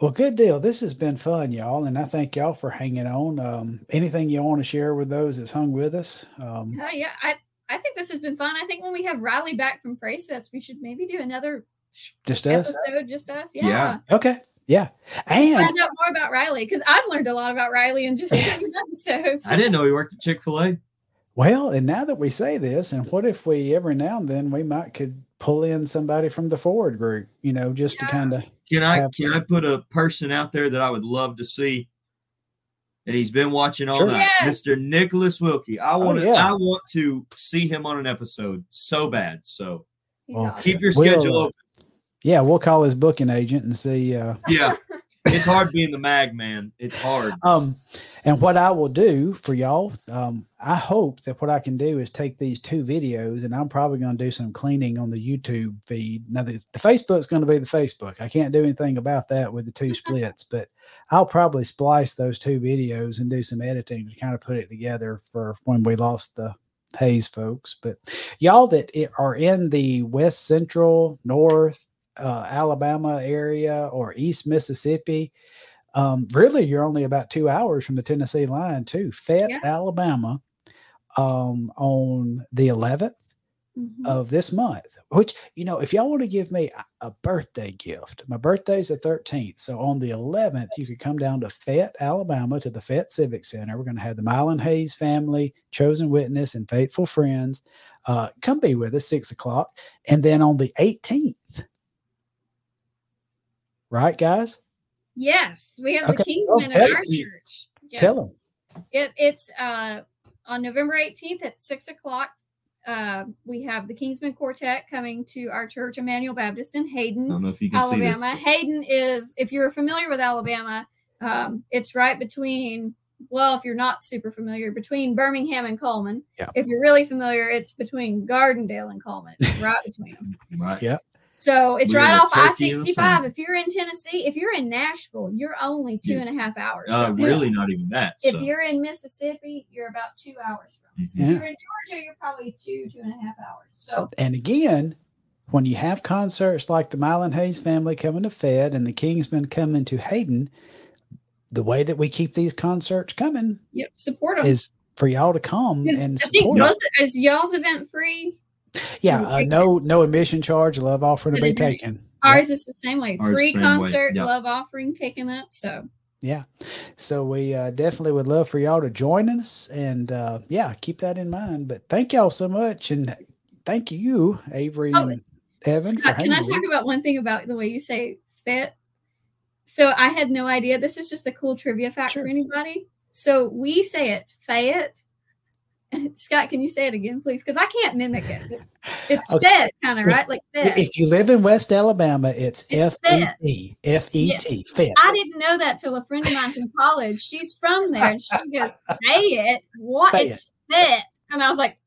[SPEAKER 1] Well, good deal. This has been fun, y'all, and I thank y'all for hanging on. Um, anything you want to share with those that's hung with us? Um,
[SPEAKER 3] Oh, yeah, I I think this has been fun. I think when we have Riley back from Praise Fest, we should maybe do another sh-
[SPEAKER 1] just us.
[SPEAKER 3] episode, just us. Yeah.
[SPEAKER 6] Yeah.
[SPEAKER 1] Okay. Yeah. And
[SPEAKER 3] Find out more about Riley because I've learned a lot about Riley in just seven episodes.
[SPEAKER 6] I didn't know he worked at Chick Fil A.
[SPEAKER 1] well, and now that we say this, and what if we every now and then we might could pull in somebody from the forward group, you know, just
[SPEAKER 3] Yeah.
[SPEAKER 1] to kind of
[SPEAKER 6] Can I
[SPEAKER 1] Have
[SPEAKER 6] can I put a person out there that I would love to see? And he's been watching all
[SPEAKER 1] Sure.
[SPEAKER 6] night,
[SPEAKER 3] Yes.
[SPEAKER 6] Mr. Nicholas Wilkie. I want to
[SPEAKER 1] Oh, yeah.
[SPEAKER 6] I want to see him on an episode so bad. So
[SPEAKER 1] Well,
[SPEAKER 6] keep your
[SPEAKER 1] We'll,
[SPEAKER 6] schedule
[SPEAKER 1] uh,
[SPEAKER 6] open.
[SPEAKER 1] yeah, we'll call his booking agent and see. Uh,
[SPEAKER 6] Yeah, it's hard being the mag man. It's hard.
[SPEAKER 1] Um, and what I will do for y'all, um, I hope that what I can do is take these two videos, and I'm probably going to do some cleaning on the YouTube feed. Now, the, the Facebook's going to be the Facebook. I can't do anything about that with the two splits, but I'll probably splice those two videos and do some editing to kind of put it together for when we lost the Hayes folks. But y'all that are in the West Central, North uh, Alabama area or East Mississippi, um, really you're only about two hours from the Tennessee line too. Fayette,
[SPEAKER 3] Yeah.
[SPEAKER 1] Alabama, um, on the 11th
[SPEAKER 3] Mhm.
[SPEAKER 1] of this month. Which you know, if y'all want to give me a, birthday gift, my birthday's the 13th. So on the 11th, you could come down to Fayette, Alabama, to the Fayette Civic Center. We're going to have the Mylon Hayes family, chosen witness, and faithful friends. Uh, come be with us six o'clock, and then on the 18th, right, guys?
[SPEAKER 3] Yes, we have the
[SPEAKER 1] Okay.
[SPEAKER 3] Kingsmen
[SPEAKER 1] Oh,
[SPEAKER 3] at our church. Yes.
[SPEAKER 1] Tell them.
[SPEAKER 3] It, it's uh, on November 18th at six o'clock. Uh, we have the Kingsmen Quartet coming to our church, Emmanuel Baptist in Hayden,
[SPEAKER 6] don't know if you can
[SPEAKER 3] Alabama. Hayden is, if you're familiar with Alabama, um, it's right between, well, if you're not super familiar, between Birmingham and Cullman.
[SPEAKER 1] Yeah.
[SPEAKER 3] If you're really familiar, it's between Gardendale and Cullman, It's right between them.
[SPEAKER 6] Right.
[SPEAKER 1] Yeah.
[SPEAKER 3] So it's
[SPEAKER 6] We
[SPEAKER 3] right off I
[SPEAKER 6] turkey and a
[SPEAKER 3] 65. If you're in Tennessee, if you're in Nashville, you're only two
[SPEAKER 6] Yeah.
[SPEAKER 3] and a half hours.
[SPEAKER 6] Uh,
[SPEAKER 3] from
[SPEAKER 6] really, not even that.
[SPEAKER 3] If you're in Mississippi, you're about two hours from us.
[SPEAKER 6] Mhm.
[SPEAKER 3] If you're in Georgia, you're probably two, two and a half hours. So
[SPEAKER 1] And again, when you have concerts like the Mylon Hayes family coming to Fed and the Kingsmen coming to Hayden, the way that we keep these concerts coming
[SPEAKER 3] yep, support them.
[SPEAKER 1] is for y'all to come and
[SPEAKER 3] I think
[SPEAKER 1] support.
[SPEAKER 3] both is y'all's event free.
[SPEAKER 1] Yeah, uh, no no admission charge, love offering to be taken.
[SPEAKER 3] Ours is the same way.
[SPEAKER 6] Ours
[SPEAKER 3] Free
[SPEAKER 6] same way,
[SPEAKER 3] concert, love offering taken up. So
[SPEAKER 1] Yeah. So we uh, definitely would love for y'all to join us and uh, yeah, keep that in mind. But thank y'all so much and thank you, Avery
[SPEAKER 3] Oh,
[SPEAKER 1] and Evan.
[SPEAKER 3] Scott, can I talk about one thing about the way you say fit? So I had no idea. This is just a cool trivia fact
[SPEAKER 1] Sure.
[SPEAKER 3] for anybody. So we say it Fayette. And Scott, can you say it again, please? Because I can't mimic it. It's
[SPEAKER 1] Okay.
[SPEAKER 3] Fed, kind of right, like Fed.
[SPEAKER 1] If you live in West Alabama, it's F E
[SPEAKER 3] Fed.
[SPEAKER 1] T. F E T. Fed.
[SPEAKER 3] I didn't know that till a friend of mine from college. She's from there, and she goes, "Fayette, what?
[SPEAKER 1] Fayette.
[SPEAKER 3] It's Fayette." And I was like,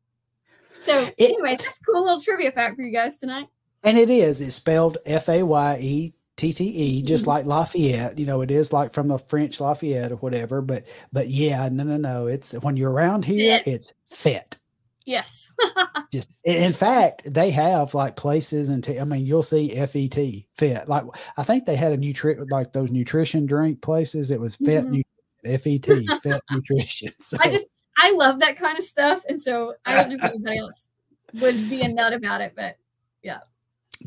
[SPEAKER 3] "So
[SPEAKER 1] It-
[SPEAKER 3] anyway, that's a cool little trivia fact for you guys tonight."
[SPEAKER 1] And it is. It's spelled F A Y E T T E, just
[SPEAKER 3] Mhm.
[SPEAKER 1] like Lafayette. You know, it is like from the French Lafayette or whatever. But but yeah, no, no, no. It's when you're around here,
[SPEAKER 3] Fit.
[SPEAKER 1] it's fit.
[SPEAKER 3] Yes.
[SPEAKER 1] Just in fact, they have like places and I mean, you'll see F E T fit. Like I think they had a new nutri like those nutrition drink places. It was fit
[SPEAKER 3] Mhm.
[SPEAKER 1] F E T fit nutrition. So,
[SPEAKER 3] I just I love that kind of stuff, and so I don't know if anybody else would be a nut about it, but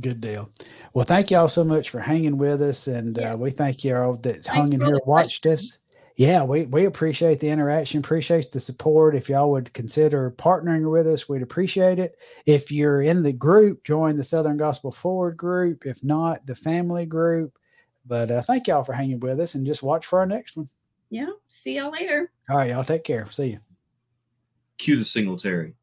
[SPEAKER 1] good deal. Well, thank y'all so much for hanging with us, and uh, we thank y'all that hung in here,
[SPEAKER 3] the
[SPEAKER 1] watched us. Yeah, we, we appreciate the interaction, appreciate the support. If y'all would consider partnering with us, we'd appreciate it. If you're in the group, join the Southern Gospel Forward group. If not, the family group. But uh, thank y'all for hanging with us and just watch for our next one.
[SPEAKER 3] yeah. See y'all later.
[SPEAKER 1] All right, y'all take care. See you.
[SPEAKER 6] Cue the Singletary.